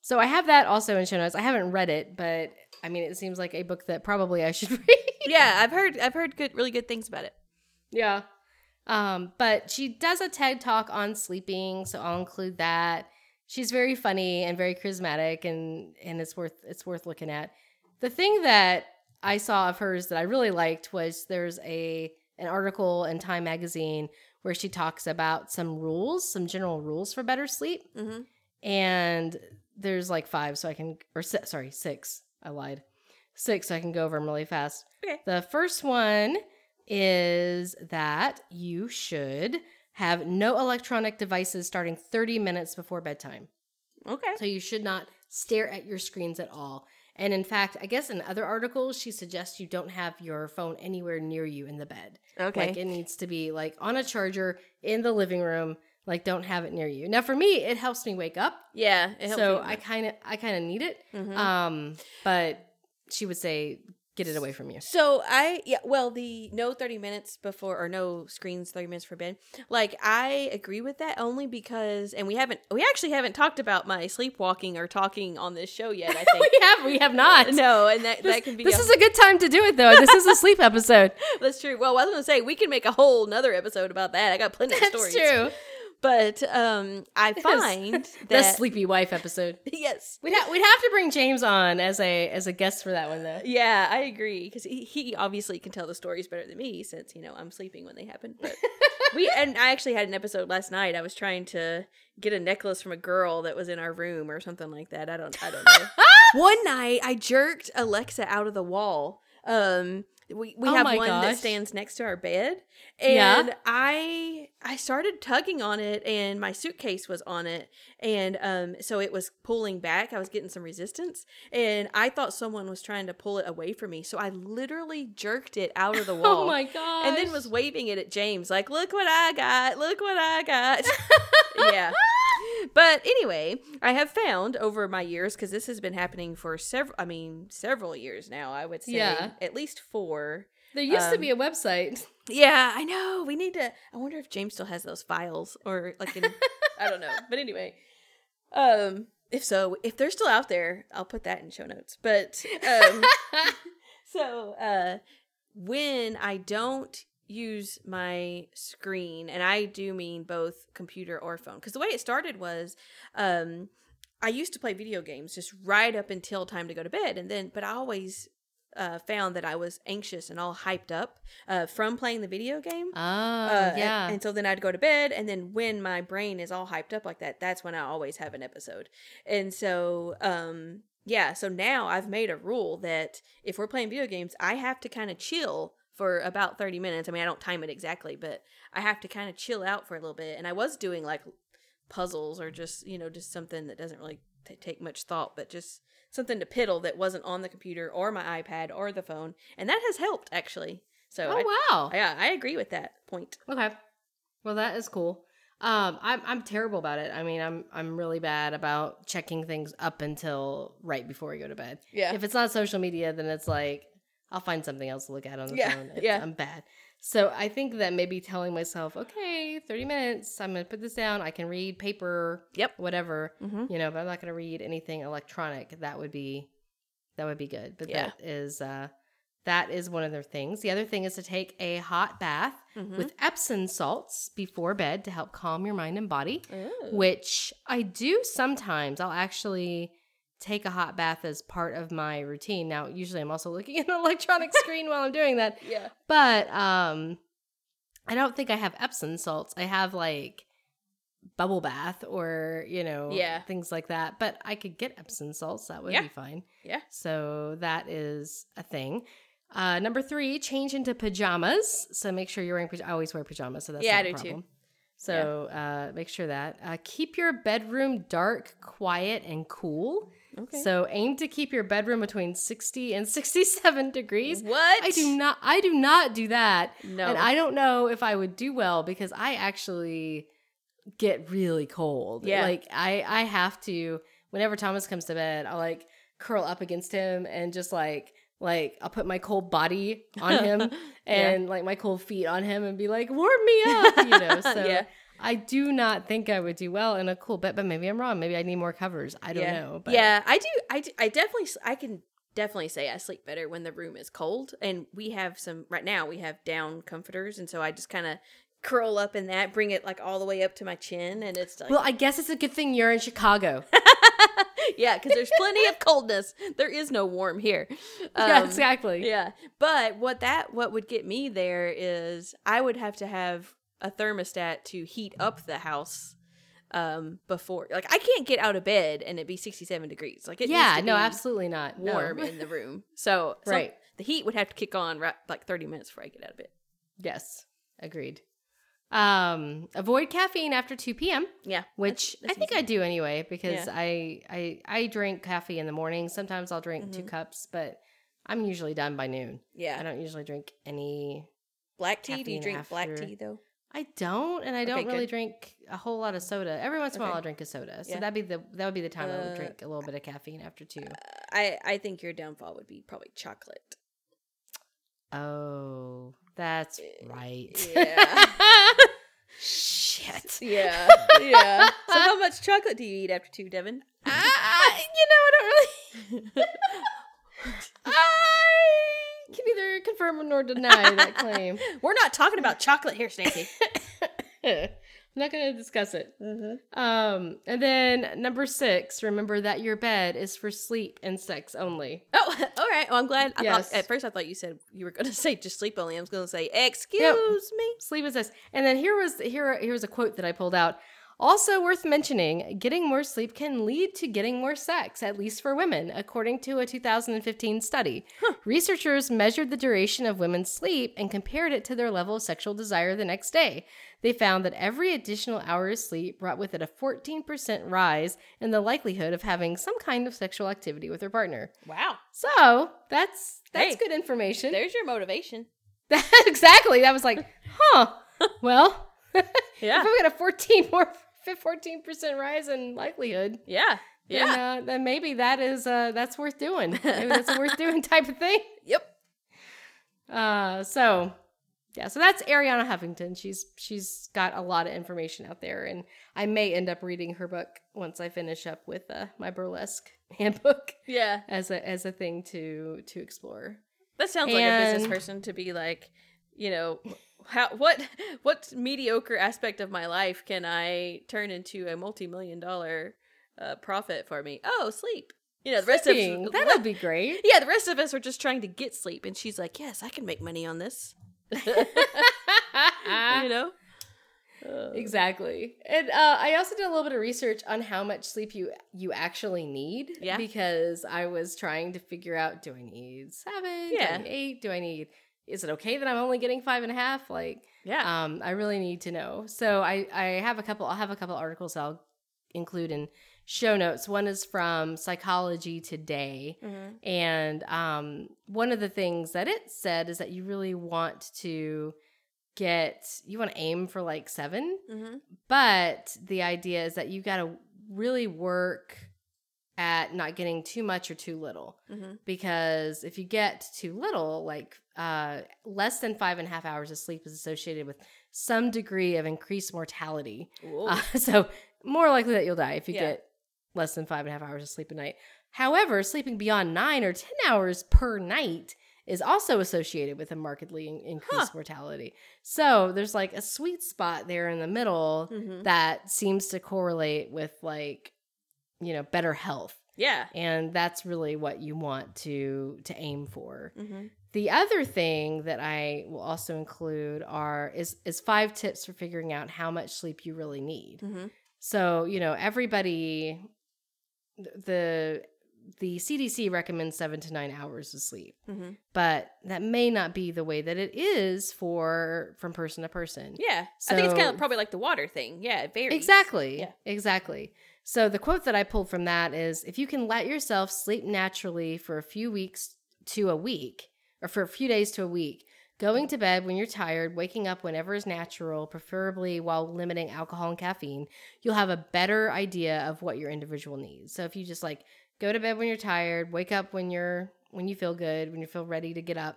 [SPEAKER 1] So I have that also in show notes. I haven't read it, but I mean, it seems like a book that probably I should (laughs) read.
[SPEAKER 2] Yeah, I've heard. I've heard good, really good things about it.
[SPEAKER 1] yeah. Um, but she does a TED talk on sleeping, so I'll include that. She's very funny and very charismatic, and and it's worth it's worth looking at. The thing that I saw of hers that I really liked was there's a an article in Time magazine where she talks about some rules, some general rules for better sleep.
[SPEAKER 2] Mm-hmm.
[SPEAKER 1] and there's like five so i can or si- sorry six i lied six so i can go over them really fast
[SPEAKER 2] Okay.
[SPEAKER 1] the first one is that you should have no electronic devices starting 30 minutes before bedtime
[SPEAKER 2] Okay.
[SPEAKER 1] so you should not stare at your screens at all and in fact i guess in other articles she suggests you don't have your phone anywhere near you in the bed
[SPEAKER 2] Okay.
[SPEAKER 1] like it needs to be like on a charger in the living room like don't have it near you now for me it helps me wake up
[SPEAKER 2] yeah. It helps
[SPEAKER 1] so I kind of I kind of need it.
[SPEAKER 2] Mhm.
[SPEAKER 1] Um, but she would say get it away from you.
[SPEAKER 2] So I yeah, well the no 30 minutes before or no screens 30 minutes for bed. Like I agree with that only because and we haven't we actually haven't talked about my sleepwalking or talking on this show yet, I (laughs) think.
[SPEAKER 1] we have we have not.
[SPEAKER 2] Uh, no, and that
[SPEAKER 1] This,
[SPEAKER 2] that can be
[SPEAKER 1] this
[SPEAKER 2] a-
[SPEAKER 1] is a good time to do it though. This is a sleep (laughs) episode.
[SPEAKER 2] That's true. Well, I was going to say we can make a whole nother episode about that. I got plenty of stories.
[SPEAKER 1] That's true.
[SPEAKER 2] But um I find (laughs)
[SPEAKER 1] the sleepy wife episode. (laughs)
[SPEAKER 2] yes.
[SPEAKER 1] We'd ha- we'd have to bring James on as a as a guest for that one though.
[SPEAKER 2] Yeah, I agree because he, he obviously can tell the stories better than me since you know I'm sleeping when they happen. But (laughs) we and I actually had an episode last night. I was trying to get a necklace from a girl that was in our room or something like that. I don't I don't know. one night I jerked Alexa out of the wall. Um, we we
[SPEAKER 1] Oh
[SPEAKER 2] have one that stands next to our bed,
[SPEAKER 1] Yeah.
[SPEAKER 2] and I I started tugging on it, and my suitcase was on it, and um, so it was pulling back. I was getting some resistance, and I thought someone was trying to pull it away from me. So I literally jerked it out of the (laughs) wall.
[SPEAKER 1] Oh my god.
[SPEAKER 2] And then was waving it at James, like, "Look what I got! Look what I got!" (laughs) yeah. But anyway, I have found over my years because this has been happening for several. I mean, several years now. I would say
[SPEAKER 1] Yeah.
[SPEAKER 2] at least four.
[SPEAKER 1] there used to
[SPEAKER 2] um,
[SPEAKER 1] be a website.
[SPEAKER 2] Yeah, I know. We need to. I wonder if James still has those files or like in. I don't know. But anyway, um, if so, if they're still out there, I'll put that in show notes. But um, (laughs) (laughs) so uh, when I don't use my screen, and I do mean both computer or phone, because the way it started was, um, I used to play video games just right up until time to go to bed, and then but I always uh, found that I was anxious and all hyped up uh, from playing the video game.
[SPEAKER 1] Oh,
[SPEAKER 2] Uh, and-
[SPEAKER 1] yeah.
[SPEAKER 2] And, so then I'd go to bed, and then when my brain is all hyped up like that, that's when I always have an episode. And so, um, yeah, so now I've made a rule that if we're playing video games, I have to kind of chill for about 30 minutes. I mean, I don't time it exactly, but I have to kind of chill out for a little bit. And I was doing like puzzles or just, you know, just something that doesn't really t- take much thought, but just something to piddle that wasn't on the computer or my iPad or the phone. And that has helped actually. So I,
[SPEAKER 1] oh, wow.
[SPEAKER 2] yeah, I agree with that point.
[SPEAKER 1] Okay. Well, that is cool. Um, I'm I'm terrible about it. I mean, I'm I'm really bad about checking things up until right before I go to bed.
[SPEAKER 2] Yeah.
[SPEAKER 1] If it's not social media, then it's like I'll find something else to look at on the
[SPEAKER 2] Yeah,
[SPEAKER 1] phone. It's-
[SPEAKER 2] yeah.
[SPEAKER 1] I'm bad. So I think that maybe telling myself, okay, 30 minutes, I'm gonna put this down. I can read paper,
[SPEAKER 2] Yep.
[SPEAKER 1] whatever,
[SPEAKER 2] Mhm.
[SPEAKER 1] you know, but I'm not gonna read anything electronic. That would be that would be good. But
[SPEAKER 2] Yeah.
[SPEAKER 1] that is uh that is one of their things. The other thing is to take a hot bath
[SPEAKER 2] Mhm.
[SPEAKER 1] with Epsom salts before bed to help calm your mind and body,
[SPEAKER 2] Ooh.
[SPEAKER 1] which I do sometimes. I'll actually take a hot bath as part of my routine. Now, usually I'm also looking (laughs) at an electronic screen while I'm doing that,
[SPEAKER 2] Yeah.
[SPEAKER 1] but um I don't think I have Epsom salts. I have like bubble bath or, you know,
[SPEAKER 2] Yeah.
[SPEAKER 1] things like that. But I could get Epsom salts. That would
[SPEAKER 2] Yeah.
[SPEAKER 1] be fine.
[SPEAKER 2] Yeah.
[SPEAKER 1] So that is a thing. Uh, number three, change into pajamas. So make sure you're wearing pajamas. I always wear pajamas, so that's
[SPEAKER 2] Yeah,
[SPEAKER 1] not
[SPEAKER 2] I do too.
[SPEAKER 1] problem. So uh, make sure that. Uh, keep your bedroom dark, quiet, and cool.
[SPEAKER 2] Okay.
[SPEAKER 1] So aim to keep your bedroom between 60 and (laughs) 67 degrees.
[SPEAKER 2] what?
[SPEAKER 1] I do not I do not do that.
[SPEAKER 2] No.
[SPEAKER 1] And I don't know if I would do well because I actually get really cold.
[SPEAKER 2] Yeah.
[SPEAKER 1] Like I I have to whenever Thomas comes to bed, I'll like curl up against him and just like like I'll put my cold body on him (laughs) and like my cold feet on him and be like, warm me up, you know. (laughs) So
[SPEAKER 2] Yeah.
[SPEAKER 1] I do not think I would do well in a cool bed, but maybe I'm wrong. Maybe I need more covers. I don't
[SPEAKER 2] yeah.
[SPEAKER 1] know. But
[SPEAKER 2] yeah, I do. I do, I definitely. I can definitely say I sleep better when the room is cold, and we have some right now. We have down comforters, and so I just kind of curl up in that, bring it like all the way up to my chin, and it's like
[SPEAKER 1] well, I guess it's a good thing you're in Chicago. (laughs)
[SPEAKER 2] yeah, because there's plenty of coldness. There is no warm here. (laughs)
[SPEAKER 1] yeah,
[SPEAKER 2] Um,
[SPEAKER 1] exactly.
[SPEAKER 2] Yeah, but what that what would get me there is I would have to have a thermostat to heat up the house um before like I can't get out of bed and it be 67 degrees. Like it needs
[SPEAKER 1] yeah, no,
[SPEAKER 2] be
[SPEAKER 1] absolutely not. No.
[SPEAKER 2] warm in the room. (laughs) So, so
[SPEAKER 1] Right.
[SPEAKER 2] the heat would have to kick on right, like 30 minutes before I get out of bed.
[SPEAKER 1] Yes, agreed. Um, avoid caffeine after 2 p.m.,
[SPEAKER 2] Yeah.
[SPEAKER 1] which
[SPEAKER 2] that's
[SPEAKER 1] I think
[SPEAKER 2] easy.
[SPEAKER 1] I do anyway because
[SPEAKER 2] Yeah.
[SPEAKER 1] I, I I drink coffee in the morning. Sometimes I'll drink two
[SPEAKER 2] Mhm.
[SPEAKER 1] cups, but I'm usually done by noon.
[SPEAKER 2] Yeah.
[SPEAKER 1] I don't usually drink any.
[SPEAKER 2] Black tea, do you drink black tea though?
[SPEAKER 1] I don't, and I don't
[SPEAKER 2] Okay,
[SPEAKER 1] really
[SPEAKER 2] good.
[SPEAKER 1] drink a whole lot of soda. Every once in a while, I'll drink a soda. So
[SPEAKER 2] Yeah.
[SPEAKER 1] that'd be the that would be the time I
[SPEAKER 2] Uh,
[SPEAKER 1] would drink uh, a little bit of caffeine after two.
[SPEAKER 2] Uh, I I think your downfall would be probably chocolate.
[SPEAKER 1] Oh, that's eh, right.
[SPEAKER 2] Yeah. (laughs)
[SPEAKER 1] Shit.
[SPEAKER 2] yeah. (laughs) Yeah. So how much chocolate do you eat after 2, Devin?
[SPEAKER 1] I, you know, I don't really. (laughs) Ah, Can neither confirm nor deny that claim. (laughs)
[SPEAKER 2] We're not talking about chocolate here, Stacey. (laughs)
[SPEAKER 1] I'm not going to discuss it.
[SPEAKER 2] mm-hmm.
[SPEAKER 1] Um, and then number six, remember that your bed is for sleep and sex only.
[SPEAKER 2] Oh, (laughs) all right. Well, I'm glad. I
[SPEAKER 1] Yes.
[SPEAKER 2] thought at first I thought you said you were going to say just sleep only. I was going to say excuse me.
[SPEAKER 1] Sleep and sex. And then here was here here's a quote that I pulled out. Also worth mentioning, getting more sleep can lead to getting more sex, at least for women, according to a 2015 study. Researchers measured the duration of women's sleep and compared it to their level of sexual desire the next day. They found that every additional hour of sleep brought with it a 14% rise in the likelihood of having some kind of sexual activity with their partner.
[SPEAKER 2] Wow.
[SPEAKER 1] So that's that's
[SPEAKER 2] Hey,
[SPEAKER 1] good information.
[SPEAKER 2] There's your motivation. (laughs)
[SPEAKER 1] exactly. That was like, (laughs) huh. Well,
[SPEAKER 2] Yeah.
[SPEAKER 1] if we got a 14 more 14% rise in likelihood,
[SPEAKER 2] Yeah.
[SPEAKER 1] then,
[SPEAKER 2] Yeah.
[SPEAKER 1] uh, then maybe that is uh, that's worth doing. (laughs) Maybe that's a worth doing type of thing.
[SPEAKER 2] Yep.
[SPEAKER 1] Uh, so yeah, so that's Arianna Huffington. She's she's got a lot of information out there, and I may end up reading her book once I finish up with uh, my burlesque (laughs) handbook
[SPEAKER 2] Yeah.
[SPEAKER 1] as a as a thing to to explore.
[SPEAKER 2] That sounds like a business person to be like, you know, how what (laughs) what mediocre aspect of my life can I turn into a multi-million dollar uh, profit for me. Oh, sleep. You know, the rest of
[SPEAKER 1] Sleeping, (laughs) that would be great.
[SPEAKER 2] yeah, the rest of us are just trying to get sleep, and she's like, "Yes, I can make money on this." (laughs) you know. Uh,
[SPEAKER 1] Exactly. And uh, I also did a little bit of research on how much sleep you you actually need.
[SPEAKER 2] Yeah.
[SPEAKER 1] Because I was trying to figure out do I need seven?
[SPEAKER 2] Yeah.
[SPEAKER 1] Do I need eight? Do I need is it okay that I'm only getting five and a half? Like
[SPEAKER 2] yeah.
[SPEAKER 1] um I really need to know. So I I have a couple I'll have a couple articles I'll include in show notes. One is from Psychology Today.
[SPEAKER 2] Mhm.
[SPEAKER 1] And um, one of the things that it said is that you really want to get, you want to aim for like seven,
[SPEAKER 2] Mhm.
[SPEAKER 1] but the idea is that you got to really work at not getting too much or too little.
[SPEAKER 2] Mhm.
[SPEAKER 1] Because if you get too little, like uh, less than five and a half hours of sleep is associated with some degree of increased mortality. Uh, (laughs) so more likely that you'll die if you
[SPEAKER 2] Yeah.
[SPEAKER 1] get less than five and a half hours of sleep a night. However, sleeping beyond nine or 10 hours per night is also associated with a markedly in- increased
[SPEAKER 2] Huh.
[SPEAKER 1] mortality. So there's like a sweet spot there in the middle
[SPEAKER 2] Mhm.
[SPEAKER 1] that seems to correlate with like, you know, better health.
[SPEAKER 2] Yeah.
[SPEAKER 1] And that's really what you want to to aim for.
[SPEAKER 2] Mm-hmm.
[SPEAKER 1] The other thing that I will also include are is is five tips for figuring out how much sleep you really need.
[SPEAKER 2] Mm-hmm.
[SPEAKER 1] So, you know, everybody the the CDC recommends 7 to 9 hours of sleep.
[SPEAKER 2] Mm-hmm.
[SPEAKER 1] But that may not be the way that it is for from person to person.
[SPEAKER 2] Yeah. I think it's kind of probably like the water thing. Yeah, it varies.
[SPEAKER 1] Exactly.
[SPEAKER 2] Yeah.
[SPEAKER 1] Exactly. So the quote that I pulled from that is if you can let yourself sleep naturally for a few weeks to a week or for a few days to a week, going to bed when you're tired, waking up whenever is natural, preferably while limiting alcohol and caffeine, you'll have a better idea of what your individual needs. So if you just like go to bed when you're tired, wake up when you're when you feel good, when you feel ready to get up,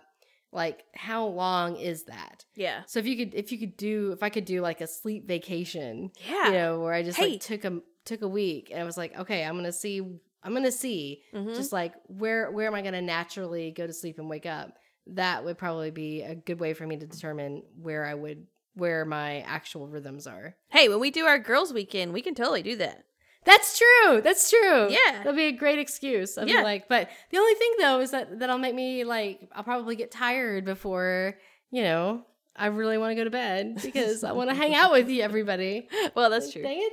[SPEAKER 1] like how long is that?
[SPEAKER 2] Yeah.
[SPEAKER 1] So if you could if you could do if I could do like a sleep vacation,
[SPEAKER 2] Yeah.
[SPEAKER 1] you know, where I just
[SPEAKER 2] Hey.
[SPEAKER 1] like took a took a week and I was like, okay, I'm gonna see I'm gonna see
[SPEAKER 2] Mhm.
[SPEAKER 1] just like where where am I gonna naturally go to sleep and wake up? That would probably be a good way for me to determine where I would where my actual rhythms are.
[SPEAKER 2] Hey, when we do our girls' weekend, we can totally do that.
[SPEAKER 1] That's true. That's true.
[SPEAKER 2] Yeah.
[SPEAKER 1] That'll be a great excuse. I'll
[SPEAKER 2] Yeah.
[SPEAKER 1] like, but the only thing though is that that'll make me like I'll probably get tired before, you know, I really want to go to bed because I want to hang out with you everybody. (laughs)
[SPEAKER 2] Well, that's true.
[SPEAKER 1] Dang it.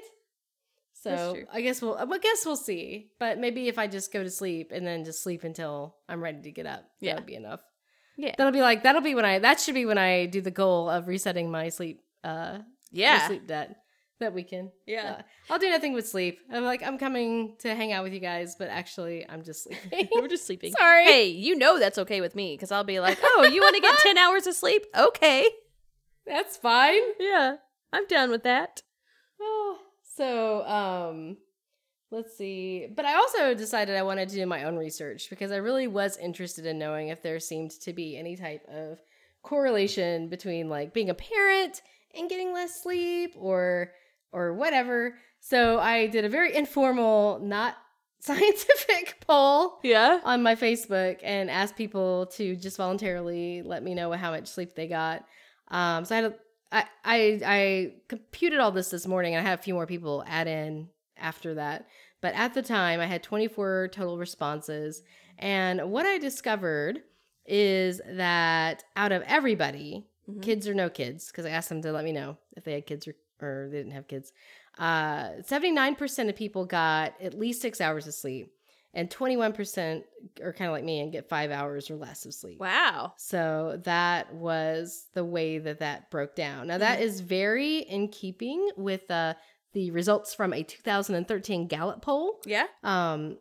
[SPEAKER 1] So. I guess we'll I guess we'll see. But maybe if I just go to sleep and then just sleep until I'm ready to get up,
[SPEAKER 2] Yeah.
[SPEAKER 1] that'll be enough.
[SPEAKER 2] Yeah.
[SPEAKER 1] That'll be like that'll be when I that should be when I do the goal of resetting my sleep uh my
[SPEAKER 2] Yeah.
[SPEAKER 1] sleep debt that weekend.
[SPEAKER 2] Yeah.
[SPEAKER 1] Uh, I'll do nothing but sleep. I'm like I'm coming to hang out with you guys, but actually I'm just (laughs) sleeping.
[SPEAKER 2] We're just sleeping.
[SPEAKER 1] Sorry.
[SPEAKER 2] Hey, you know that's okay with me because I'll be like, (laughs) oh, you want to get 10 hours of sleep? Okay.
[SPEAKER 1] That's fine.
[SPEAKER 2] Yeah. I'm down with that.
[SPEAKER 1] So um let's see. But I also decided I wanted to do my own research because I really was interested in knowing if there seemed to be any type of correlation between like being a parent and getting less sleep or or whatever. So I did a very informal, not (laughs) scientific poll
[SPEAKER 2] Yeah.
[SPEAKER 1] on my Facebook and asked people to just voluntarily let me know how much sleep they got. Um, so I had a, I, I I computed all this this morning, and I had a few more people add in after that. But at the time, I had 24 total responses, and what I discovered is that out of everybody,
[SPEAKER 2] Mhm.
[SPEAKER 1] kids or no kids, because I asked them to let me know if they had kids or, or they didn't have kids. Uh, 79% of people got at least six hours of sleep, and 21% are kind of like me and get five hours or less of sleep.
[SPEAKER 2] Wow.
[SPEAKER 1] So that was the way that that broke down. Now, that
[SPEAKER 2] Mhm.
[SPEAKER 1] is very in keeping with uh, the results from a 2013 Gallup poll.
[SPEAKER 2] Yeah.
[SPEAKER 1] Um,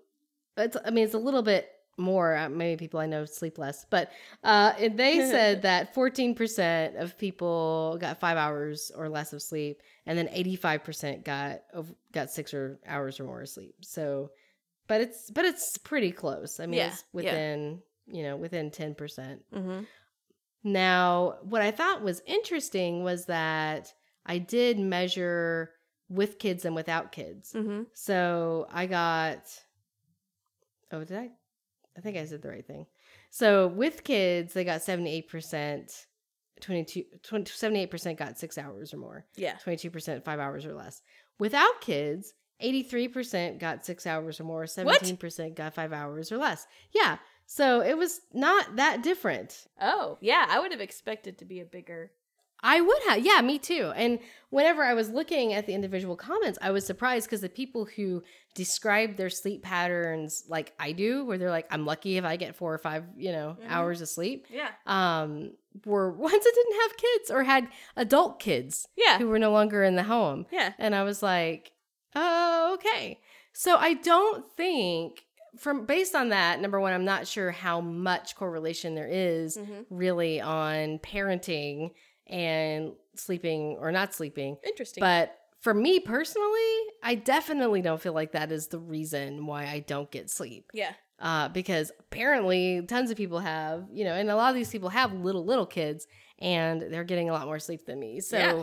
[SPEAKER 1] it's, I mean, it's a little bit more. Uh, maybe people I know sleep less, but uh, and they (laughs) said that 14% of people got five hours or less of sleep, and then 85% got got six or hours or more of sleep. So, but it's but it's pretty close. I mean,
[SPEAKER 2] Yeah,
[SPEAKER 1] it's
[SPEAKER 2] yeah.
[SPEAKER 1] within you know within 10%.
[SPEAKER 2] Mm-hmm.
[SPEAKER 1] Now, what I thought was interesting was that I did measure with kids and without kids.
[SPEAKER 2] Mm-hmm.
[SPEAKER 1] So I got. Oh, did I? I think I said the right thing. So with kids, they got 78%, 22, 78% got six hours or more,
[SPEAKER 2] Yeah.
[SPEAKER 1] 22% five hours or less. Without kids, 83% got six hours or more, 17% got five hours or less. Yeah. So it was not that different.
[SPEAKER 2] Oh, yeah. I would have expected to be a bigger.
[SPEAKER 1] I would have. Yeah, me too. And whenever I was looking at the individual comments, I was surprised because the people who describe their sleep patterns like I do, where they're like, I'm lucky if I get four or five, you know,
[SPEAKER 2] Mhm.
[SPEAKER 1] hours of sleep,
[SPEAKER 2] Yeah.
[SPEAKER 1] um, were ones that didn't have kids or had adult kids
[SPEAKER 2] Yeah.
[SPEAKER 1] who were no longer in the home.
[SPEAKER 2] Yeah.
[SPEAKER 1] And I was like, oh, okay. So I don't think from based on that, number one, I'm not sure how much correlation there is
[SPEAKER 2] Mhm.
[SPEAKER 1] really on parenting and sleeping or not sleeping.
[SPEAKER 2] Interesting.
[SPEAKER 1] But for me personally, I definitely don't feel like that is the reason why I don't get sleep.
[SPEAKER 2] yeah.
[SPEAKER 1] Uh, because apparently tons of people have, you know, and a lot of these people have little, little kids and they're getting a lot more sleep than me. So
[SPEAKER 2] Yeah.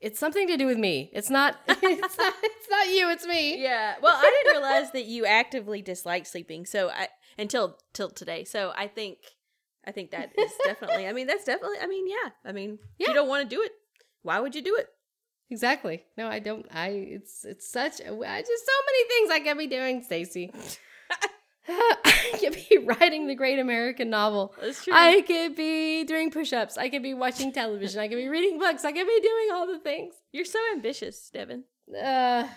[SPEAKER 1] It's something to do with me. It's not, (laughs) it's not, it's not you, it's me.
[SPEAKER 2] Yeah. Well, I didn't realize that you actively dislike sleeping. So I until till today. So I think I think that is definitely. I mean, that's definitely. I mean, yeah. I mean, if
[SPEAKER 1] Yeah.
[SPEAKER 2] you don't want to do it, why would you do it?
[SPEAKER 1] Exactly. No, I don't. I, it's, it's such, I just so many things I could be doing, Stacy. (laughs) I could be writing the great American novel.
[SPEAKER 2] That's true.
[SPEAKER 1] I could be doing push-ups. I could be watching television. I could be reading books. I could be doing all the things.
[SPEAKER 2] You're so ambitious, Devin.
[SPEAKER 1] Uh,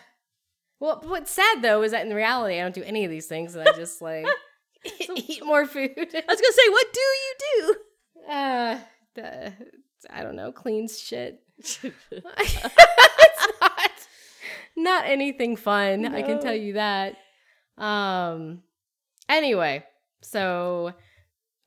[SPEAKER 1] well, what's sad though is that in reality, I don't do any of these things, and I just like (laughs) (laughs) eat more food.
[SPEAKER 2] I was gonna say, what do you do?
[SPEAKER 1] Uh, the, I don't know, cleans shit. it's not not anything fun. I can tell you that. Um. Anyway, so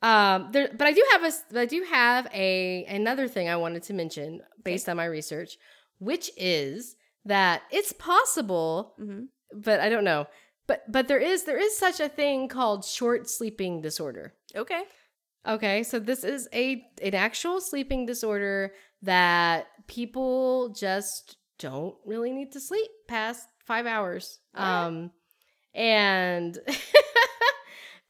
[SPEAKER 1] um there but I do have a I do have a another thing I wanted to mention based on my research, which is that it's possible,
[SPEAKER 2] hmm
[SPEAKER 1] but I don't know. But but there is there is such a thing called short sleeping disorder.
[SPEAKER 2] Okay.
[SPEAKER 1] Okay, so this is a an actual sleeping disorder that people just don't really need to sleep past five hours.
[SPEAKER 2] Alright.
[SPEAKER 1] Um, and (laughs)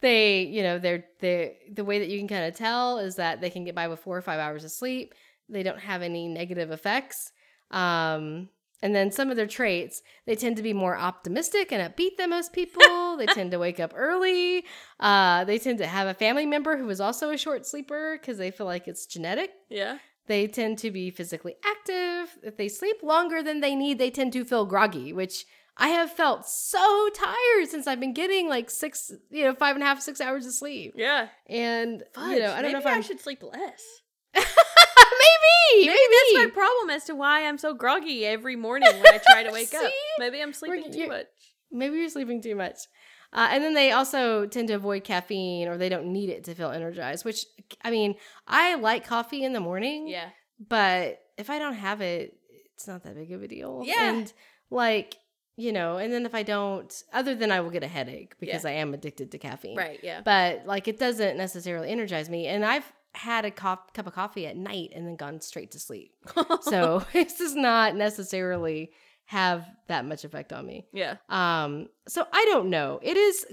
[SPEAKER 1] they, you know, they're they the way that you can kind of tell is that they can get by with four or five hours of sleep. They don't have any negative effects. Um, and then some of their traits, they tend to be more optimistic and upbeat than most people. (laughs) they tend to wake up early. Uh, they tend to have a family member who is also a short sleeper because they feel like it's genetic.
[SPEAKER 2] Yeah.
[SPEAKER 1] They tend to be physically active. If they sleep longer than they need, they tend to feel groggy, which I have felt so tired since I've been getting like six, you know, five and a half, six hours of sleep.
[SPEAKER 2] Yeah.
[SPEAKER 1] And
[SPEAKER 2] Fudge.
[SPEAKER 1] you know, I don't
[SPEAKER 2] maybe
[SPEAKER 1] know if
[SPEAKER 2] I
[SPEAKER 1] I'm
[SPEAKER 2] should sleep less. (laughs)
[SPEAKER 1] maybe,
[SPEAKER 2] Maybe that's my problem as to why I'm so groggy every morning when I try to wake up. (laughs) Maybe I'm sleeping too much.
[SPEAKER 1] maybe you're sleeping too much. Uh, and then they also tend to avoid caffeine or they don't need it to feel energized, which I mean, I like coffee in the morning.
[SPEAKER 2] Yeah.
[SPEAKER 1] but if I don't have it, it's not that big of a deal.
[SPEAKER 2] Yeah.
[SPEAKER 1] And like, you know, and then if I don't, other than I will get a headache because I am addicted to caffeine.
[SPEAKER 2] Right. Yeah.
[SPEAKER 1] But like, it doesn't necessarily energize me. And I've had a cop- cup of coffee at night and then gone straight to sleep. (laughs) So (laughs) this does not necessarily have that much effect on me.
[SPEAKER 2] yeah.
[SPEAKER 1] Um, so I don't know. It is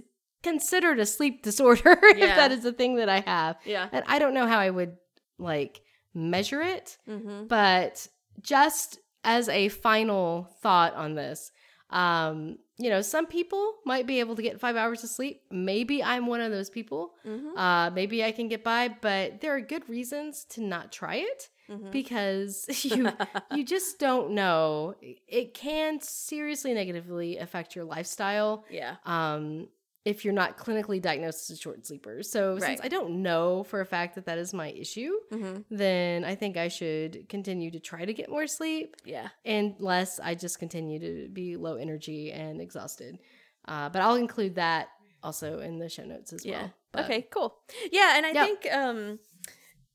[SPEAKER 1] considered a sleep (laughs) disorder if
[SPEAKER 2] Yeah.
[SPEAKER 1] that is the thing that I have.
[SPEAKER 2] Yeah.
[SPEAKER 1] And I don't know how I would like measure it,
[SPEAKER 2] Mm-hmm.
[SPEAKER 1] but just as a final thought on this, um, you know, some people might be able to get five hours of sleep. Maybe I'm one of those people.
[SPEAKER 2] Mm-hmm.
[SPEAKER 1] Uh, maybe I can get by, but there are good reasons to not try it
[SPEAKER 2] Mm-hmm.
[SPEAKER 1] because (laughs) you (laughs) you just don't know. It can seriously negatively affect your lifestyle
[SPEAKER 2] yeah.
[SPEAKER 1] um, if you're not clinically diagnosed as a short sleeper. So
[SPEAKER 2] Right.
[SPEAKER 1] since I don't know for a fact that that is my issue,
[SPEAKER 2] Mm-hmm.
[SPEAKER 1] then I think I should continue to try to get more sleep
[SPEAKER 2] Yeah.
[SPEAKER 1] unless I just continue to be low energy and exhausted. Uh, but I'll include that also in the show notes as
[SPEAKER 2] Yeah.
[SPEAKER 1] well. But-
[SPEAKER 2] okay. Cool. Yeah, and I
[SPEAKER 1] Yeah.
[SPEAKER 2] think um,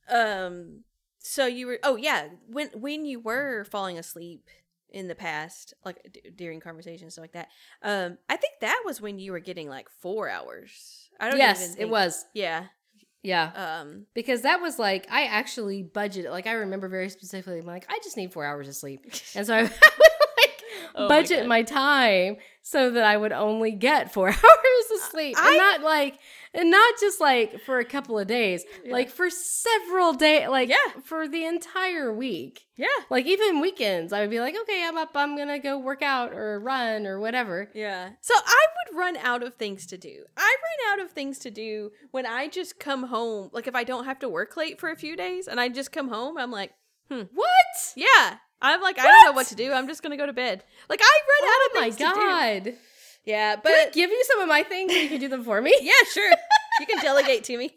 [SPEAKER 2] um, so you were. Oh yeah, when when you were falling asleep in the past, like d- during conversations stuff like that. Um, I think that was when you were getting like four hours. I don't.
[SPEAKER 1] Yes,
[SPEAKER 2] even
[SPEAKER 1] it was.
[SPEAKER 2] Yeah.
[SPEAKER 1] Yeah.
[SPEAKER 2] Um.
[SPEAKER 1] because that was like I actually budgeted. Like I remember very specifically, I'm like I just need four hours of sleep, and so I (laughs) like
[SPEAKER 2] Oh my
[SPEAKER 1] budget
[SPEAKER 2] God.
[SPEAKER 1] my, time so that I would only get four (laughs) hours of sleep,
[SPEAKER 2] I-
[SPEAKER 1] and not like, and not just like for a couple of days,
[SPEAKER 2] Yeah.
[SPEAKER 1] like for several days, like
[SPEAKER 2] Yeah.
[SPEAKER 1] for the entire week.
[SPEAKER 2] Yeah.
[SPEAKER 1] Like even weekends, I would be like, okay, I'm up, I'm gonna go work out or run or whatever.
[SPEAKER 2] Yeah. So I would run out of things to do. I run out of things to do when I just come home. Like if I don't have to work late for a few days and I just come home, I'm like, hmm,
[SPEAKER 1] What?
[SPEAKER 2] yeah. I'm like, I don't know
[SPEAKER 1] What?
[SPEAKER 2] what to do. I'm just gonna go to bed. Like I run out
[SPEAKER 1] Oh
[SPEAKER 2] of
[SPEAKER 1] my
[SPEAKER 2] things to do.
[SPEAKER 1] god!
[SPEAKER 2] Yeah,
[SPEAKER 1] Can I
[SPEAKER 2] but
[SPEAKER 1] give you some of my things and you can do them for me? (laughs)
[SPEAKER 2] yeah, sure. You can delegate to me.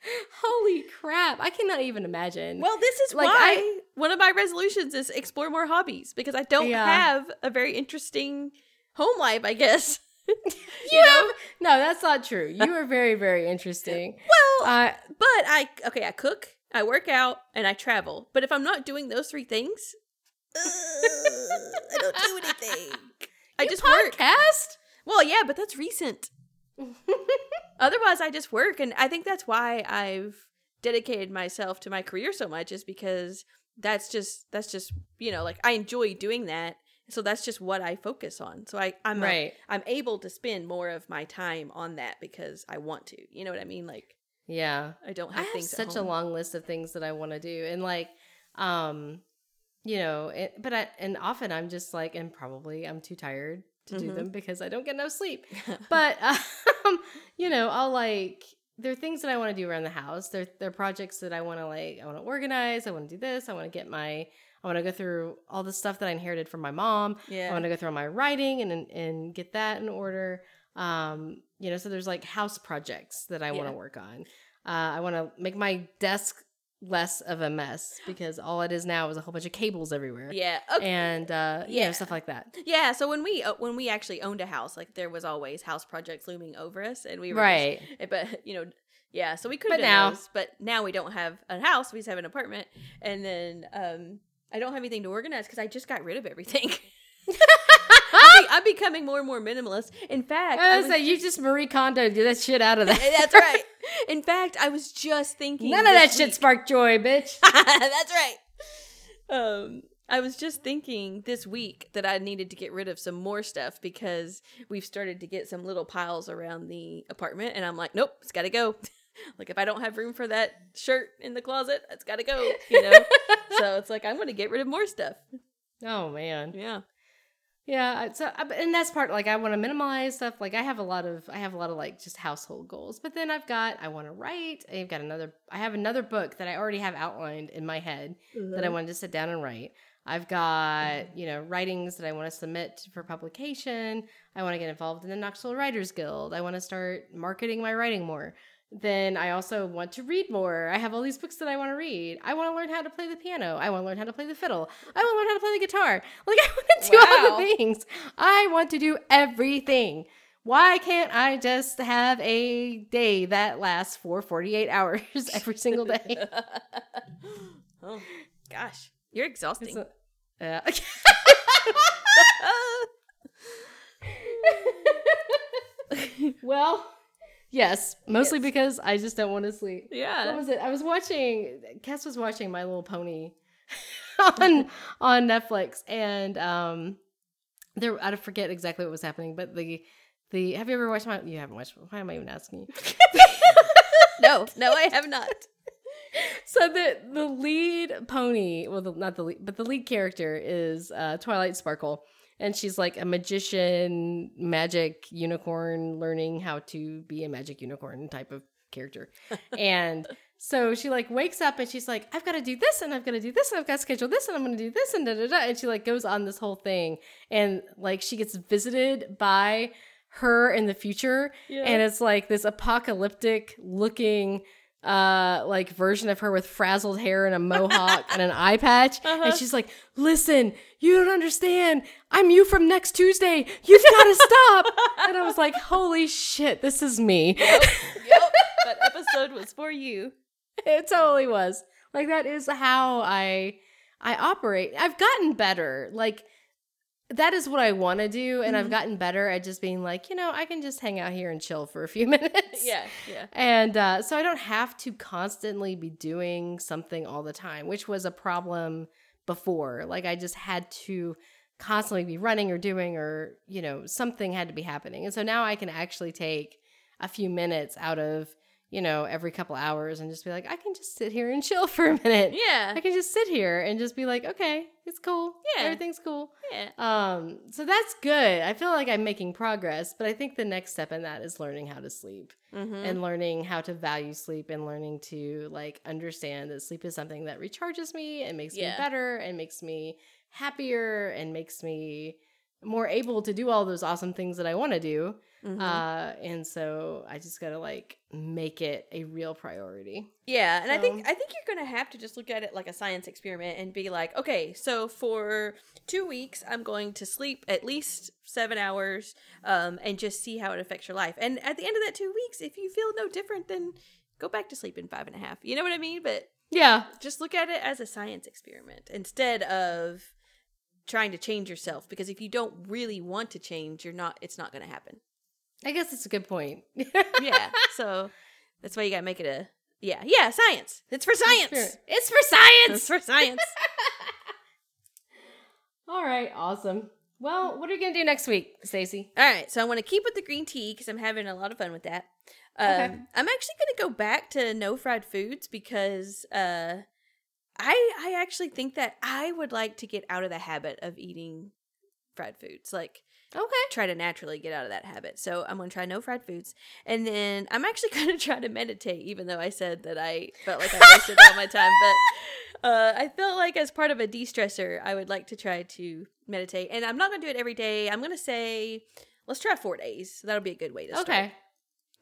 [SPEAKER 2] (laughs)
[SPEAKER 1] Holy crap! I cannot even imagine.
[SPEAKER 2] Well, this is
[SPEAKER 1] Like,
[SPEAKER 2] why
[SPEAKER 1] I-
[SPEAKER 2] one of my resolutions is explore more hobbies because I don't
[SPEAKER 1] Yeah.
[SPEAKER 2] have a very interesting home life, I guess. (laughs)
[SPEAKER 1] you have no. That's not true. You are very, very interesting.
[SPEAKER 2] Well,
[SPEAKER 1] Uh,
[SPEAKER 2] But I okay, I cook, I work out, and I travel. But if I'm not doing those three things, I don't do anything. I
[SPEAKER 1] you
[SPEAKER 2] just work.
[SPEAKER 1] podcast.
[SPEAKER 2] Well, yeah, but that's recent. (laughs) Otherwise, I just work, and I think that's why I've dedicated myself to my career so much is because that's just that's just you know like I enjoy doing that. So that's just what I focus on. So I I'm a-
[SPEAKER 1] right.
[SPEAKER 2] I'm able to spend more of my time on that because I want to. You know what I mean? Like
[SPEAKER 1] Yeah.
[SPEAKER 2] I don't
[SPEAKER 1] I
[SPEAKER 2] have
[SPEAKER 1] have
[SPEAKER 2] things.
[SPEAKER 1] such a long list of things that I want to do, and like, um, you know, it, but I and often I'm just like, and probably I'm too tired to do
[SPEAKER 2] Mhm.
[SPEAKER 1] them because I don't get enough sleep. (laughs) but um, (laughs) you know, I'll like there are things that I want to do around the house. There there are projects that I want to like I want to organize. I want to do this. I want to get my I want to go through all the stuff that I inherited from my mom.
[SPEAKER 2] yeah.
[SPEAKER 1] I want to go through all my writing and and get that in order. Um, you know, so there's like house projects that I want to work on. Uh, I want to make my desk less of a mess because all it is now is a whole bunch of cables everywhere.
[SPEAKER 2] Yeah. Okay.
[SPEAKER 1] And uh, yeah,
[SPEAKER 2] Yeah.
[SPEAKER 1] stuff like that.
[SPEAKER 2] yeah. So when we uh, when we actually owned a house, like there was always house projects looming over us, and we were
[SPEAKER 1] Right.
[SPEAKER 2] eh, but you know, yeah. So we could
[SPEAKER 1] But
[SPEAKER 2] have
[SPEAKER 1] now-
[SPEAKER 2] those, but now we don't have a house. We just have an apartment, and then um, I don't have anything to organize because I just got rid of everything. (laughs) I'm, be- I'm becoming more and more minimalist. In fact, I
[SPEAKER 1] I was
[SPEAKER 2] was
[SPEAKER 1] like, you just Marie Kondo do that shit out of that. (laughs)
[SPEAKER 2] That's right. In fact, I was just thinking
[SPEAKER 1] None of that
[SPEAKER 2] this
[SPEAKER 1] shit
[SPEAKER 2] week- (laughs)
[SPEAKER 1] sparked joy, bitch.
[SPEAKER 2] That's right. Um, I was just thinking this week that I needed to get rid of some more stuff because we've started to get some little piles around the apartment, and I'm like, nope, it's got to go. (laughs) like if I don't have room for that shirt in the closet, it's got to go. You know. (laughs) so it's like I'm going to get rid of more stuff.
[SPEAKER 1] oh man.
[SPEAKER 2] Yeah.
[SPEAKER 1] Yeah, so uh, and that's part like I want to minimize stuff. Like I have a lot of I have a lot of like just household goals. But then I've got I want to write. I've got another I have another book that I already have outlined in my head that I mm-hmm. wanted to sit down and write. I've got, mm-hmm. you know, writings that I want to submit for publication. I want to get involved in the Knoxville Writers Guild. I want to start marketing my writing more. Then I also want to read more. I have all these books that I want to read. I want to learn how to play the piano. I want to learn how to play the fiddle. I want to learn how to play the guitar. Like (laughs) I want to do all the things. I want to do everything. Why can't I just have a day that lasts for 48 (laughs) hours every single day?
[SPEAKER 2] oh (laughs) gosh, you're exhausting.
[SPEAKER 1] A- uh, well, yes, mostly
[SPEAKER 2] Yes.
[SPEAKER 1] because I just don't want to sleep.
[SPEAKER 2] Yeah.
[SPEAKER 1] What was it? I was watching. Cass was watching My Little Pony (laughs) (laughs) on on Netflix, and um, there I forget exactly what was happening, but the the have you ever watched my? You haven't watched. Why am I even asking you? (laughs)
[SPEAKER 2] No, no, I have not.
[SPEAKER 1] So the the lead pony, well, the, not the lead, but the lead character is uh, Twilight Sparkle, and she's like a magician, magic unicorn, learning how to be a magic unicorn type of character, (laughs) and so she like wakes up and she's like, I've got to do this and I've got to do this and I've got to schedule this and I'm going to do this and da da da, and she like goes on this whole thing, and like she gets visited by her in the future.
[SPEAKER 2] Yeah.
[SPEAKER 1] and it's like this apocalyptic looking uh like version of her with frazzled hair and a mohawk and an eye patch. (laughs)
[SPEAKER 2] Uh-huh.
[SPEAKER 1] and she's like listen you don't understand. I'm you from next tuesday. You've got to stop. (laughs) And i was like holy shit this is me.
[SPEAKER 2] Yep, yep. That episode was for you.
[SPEAKER 1] it totally was. Like that is how i i operate. I've gotten better. Like that is what i want to do and i've
[SPEAKER 2] Mhm.
[SPEAKER 1] gotten better at just being like you know i can just hang out here and chill for a few (laughs) minutes
[SPEAKER 2] Yeah, yeah.
[SPEAKER 1] And uh, so I don't have to constantly be doing something all the time, which was a problem before. Like I just had to constantly be running or doing or, you know, something had to be happening. And so now I can actually take a few minutes out of, you know, every couple hours and just be like, I can just sit here and (laughs) chill for a minute.
[SPEAKER 2] Yeah.
[SPEAKER 1] I can just sit here and just be like, okay, it's cool.
[SPEAKER 2] Yeah.
[SPEAKER 1] Everything's cool.
[SPEAKER 2] Yeah.
[SPEAKER 1] Um, so that's good. I feel like I'm making progress, but I think the next step in that is learning how to sleep
[SPEAKER 2] Mm-hmm.
[SPEAKER 1] and learning how to value sleep and learning to like understand that sleep is something that recharges me and makes
[SPEAKER 2] Yeah.
[SPEAKER 1] me better and makes me happier and makes me more able to do all those awesome things that I want to do.
[SPEAKER 2] Mhm.
[SPEAKER 1] Uh, and so I just gotta like make it a real priority.
[SPEAKER 2] Yeah, and I think I think you're gonna have to just look at it like a science experiment and be like, okay, so for two weeks, I'm going to sleep at least seven hours, um, and just see how it affects your life. And at the end of that two weeks, if you feel no different, then go back to sleep in five and a half. You know what I mean? But
[SPEAKER 1] Yeah.
[SPEAKER 2] just look at it as a science experiment instead of trying to change yourself. Because if you don't really want to change, you're not. It's not gonna happen.
[SPEAKER 1] I guess it's a good point.
[SPEAKER 2] Yeah. (laughs) so that's why you gotta make it a. Yeah, yeah, science. It's for science.
[SPEAKER 1] It's for science.
[SPEAKER 2] It's for science. (laughs)
[SPEAKER 1] All right, awesome. Well, what are you gonna do next week, Stacy?
[SPEAKER 2] All right, so I want to keep with the green tea because I'm having a lot of fun with that. Um,
[SPEAKER 1] Okay.
[SPEAKER 2] I'm actually going to go back to no fried foods because uh, I I actually think that I would like to get out of the habit of eating fried foods. Like
[SPEAKER 1] Okay.
[SPEAKER 2] try to naturally get out of that habit. So I'm to try no fried foods, and then I'm actually (laughs) to try to meditate. Even though I said that I felt like I wasted all my time, but (laughs) uh, I felt like as part of a de-stressor, I would like to try to meditate. And I'm not to do it every day. I'm to say let's try four days. That'll be a good way to start.
[SPEAKER 1] Okay.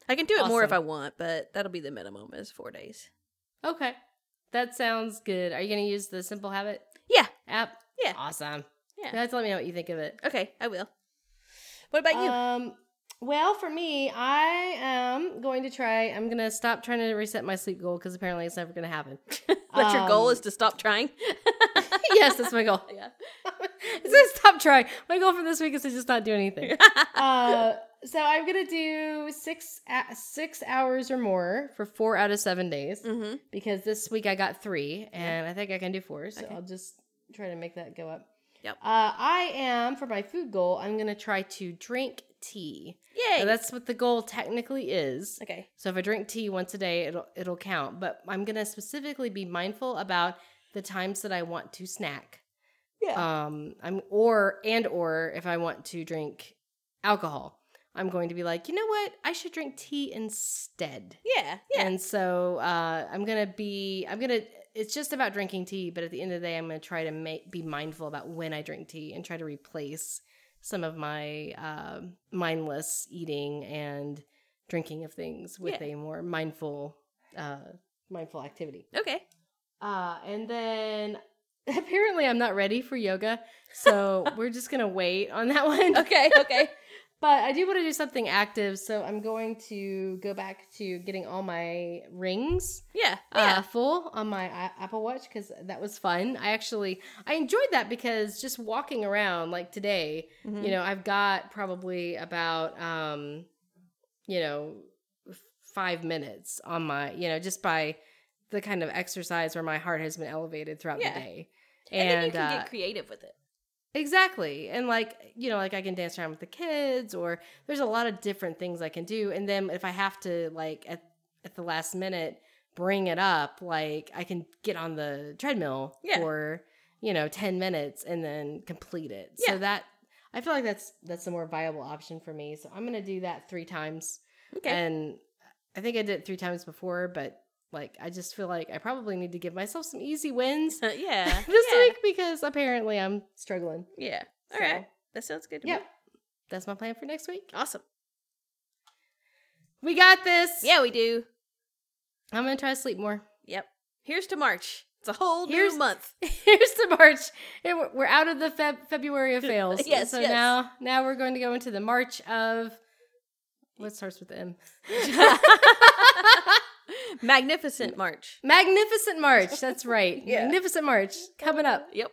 [SPEAKER 2] I can do it more if I want, but that'll be the minimum is four days.
[SPEAKER 1] Okay. That sounds good. Are you gonna use the Simple Habit
[SPEAKER 2] Yeah.
[SPEAKER 1] app?
[SPEAKER 2] Yeah.
[SPEAKER 1] Awesome.
[SPEAKER 2] Yeah.
[SPEAKER 1] You have to let me know what you think of it.
[SPEAKER 2] Okay, I will. What about you?
[SPEAKER 1] Um. Well, for me, I am going to try. I'm gonna stop trying to reset my sleep goal because apparently it's never gonna happen. (laughs)
[SPEAKER 2] That your goal
[SPEAKER 1] um,
[SPEAKER 2] is to stop trying? (laughs)
[SPEAKER 1] yes, that's my goal.
[SPEAKER 2] yeah. (laughs)
[SPEAKER 1] it's to stop trying. My goal for this week is to just not do anything. uh, so I'm gonna do six six hours or more for four out of seven days
[SPEAKER 2] mm-hmm.
[SPEAKER 1] because this week I got three, and I think I can do four. So
[SPEAKER 2] Okay.
[SPEAKER 1] I'll just try to make that go up.
[SPEAKER 2] Yep.
[SPEAKER 1] Uh, I am for my food goal. I'm gonna try to drink tea.
[SPEAKER 2] Yay.
[SPEAKER 1] So that's what the goal technically is.
[SPEAKER 2] okay.
[SPEAKER 1] So if I drink tea once a day, it'll it'll count. But I'm gonna specifically be mindful about the times that I want to snack.
[SPEAKER 2] Yeah.
[SPEAKER 1] Um, I'm or and or if I want to drink alcohol, I'm going to be like, you know what? I should drink tea instead.
[SPEAKER 2] yeah. Yeah.
[SPEAKER 1] And so uh, I'm gonna be I'm gonna. It's just about drinking tea, but at the end of the day, I'm gonna try to make be mindful about when I drink tea and try to replace some of my um mindless eating and drinking of things with
[SPEAKER 2] Yeah.
[SPEAKER 1] a more mindful uh, mindful activity.
[SPEAKER 2] okay.
[SPEAKER 1] Uh, and then (laughs) apparently I'm not ready for yoga, so (laughs) we're just gonna wait on that one.
[SPEAKER 2] Okay. Okay. (laughs)
[SPEAKER 1] But I do want to do something active, so I'm going to go back to getting all my rings
[SPEAKER 2] Yeah.
[SPEAKER 1] uh, full on my Apple Watch because that was fun. I actually I enjoyed that because just walking around like today,
[SPEAKER 2] Mhm.
[SPEAKER 1] you know, I've got probably about um, you know, five minutes on my, you know, just by the kind of exercise where my heart has been elevated throughout
[SPEAKER 2] Yeah.
[SPEAKER 1] the day.
[SPEAKER 2] and, then you can
[SPEAKER 1] uh,
[SPEAKER 2] get creative with it.
[SPEAKER 1] Exactly. And like, you know, like I can dance around with the kids or there's a lot of different things I can do. And then if I have to like at at the last minute bring it up, like I can get on the treadmill
[SPEAKER 2] Yeah.
[SPEAKER 1] for, you know, 10 minutes and then complete it.
[SPEAKER 2] Yeah.
[SPEAKER 1] So that I feel like that's that's a more viable option for me. So I'm going to do that 3 times.
[SPEAKER 2] Okay.
[SPEAKER 1] And I think I did it 3 times before, but like I just feel like I probably need to give myself some easy wins (laughs)
[SPEAKER 2] yeah. (laughs)
[SPEAKER 1] this
[SPEAKER 2] yeah.
[SPEAKER 1] week because apparently I'm struggling.
[SPEAKER 2] Yeah. All
[SPEAKER 1] So,
[SPEAKER 2] right. That sounds good to
[SPEAKER 1] Yep.
[SPEAKER 2] me.
[SPEAKER 1] That's my plan for next week.
[SPEAKER 2] Awesome.
[SPEAKER 1] We got this.
[SPEAKER 2] Yeah, we do.
[SPEAKER 1] I'm going to try to sleep more.
[SPEAKER 2] Yep. Here's to March. It's a whole
[SPEAKER 1] Here's-
[SPEAKER 2] new month. (laughs)
[SPEAKER 1] Here's to March. We're- We're out of the Feb- February of fails.
[SPEAKER 2] Yes,
[SPEAKER 1] So
[SPEAKER 2] yes.
[SPEAKER 1] now now we're going to go into the March of what starts with M?
[SPEAKER 2] Magnificent March.
[SPEAKER 1] Magnificent March. That's right. (laughs)
[SPEAKER 2] Yeah.
[SPEAKER 1] Magnificent March coming up
[SPEAKER 2] Yep.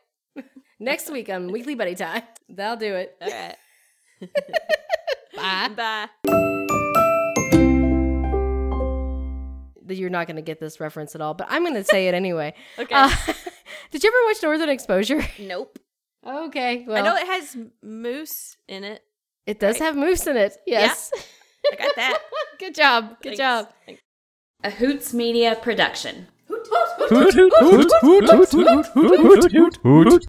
[SPEAKER 1] next week on Weekly Buddy Time. That'll do it.
[SPEAKER 2] All right. (laughs)
[SPEAKER 1] Bye.
[SPEAKER 2] Bye.
[SPEAKER 1] You're not going to get this reference at all, but I'm going to say it anyway. (laughs)
[SPEAKER 2] Okay.
[SPEAKER 1] Uh, did you ever watch Northern Exposure?
[SPEAKER 2] nope.
[SPEAKER 1] Okay.
[SPEAKER 2] I know it has moose in it.
[SPEAKER 1] it does have moose in it. Yes.
[SPEAKER 2] I got that.
[SPEAKER 1] Good job. Good
[SPEAKER 2] Thanks.
[SPEAKER 1] job.
[SPEAKER 2] Thanks.
[SPEAKER 3] A Hoots Media production.
[SPEAKER 4] Hoot, hoot, hoot, hoot, hoot, hoot, hoot, hoot, hoot.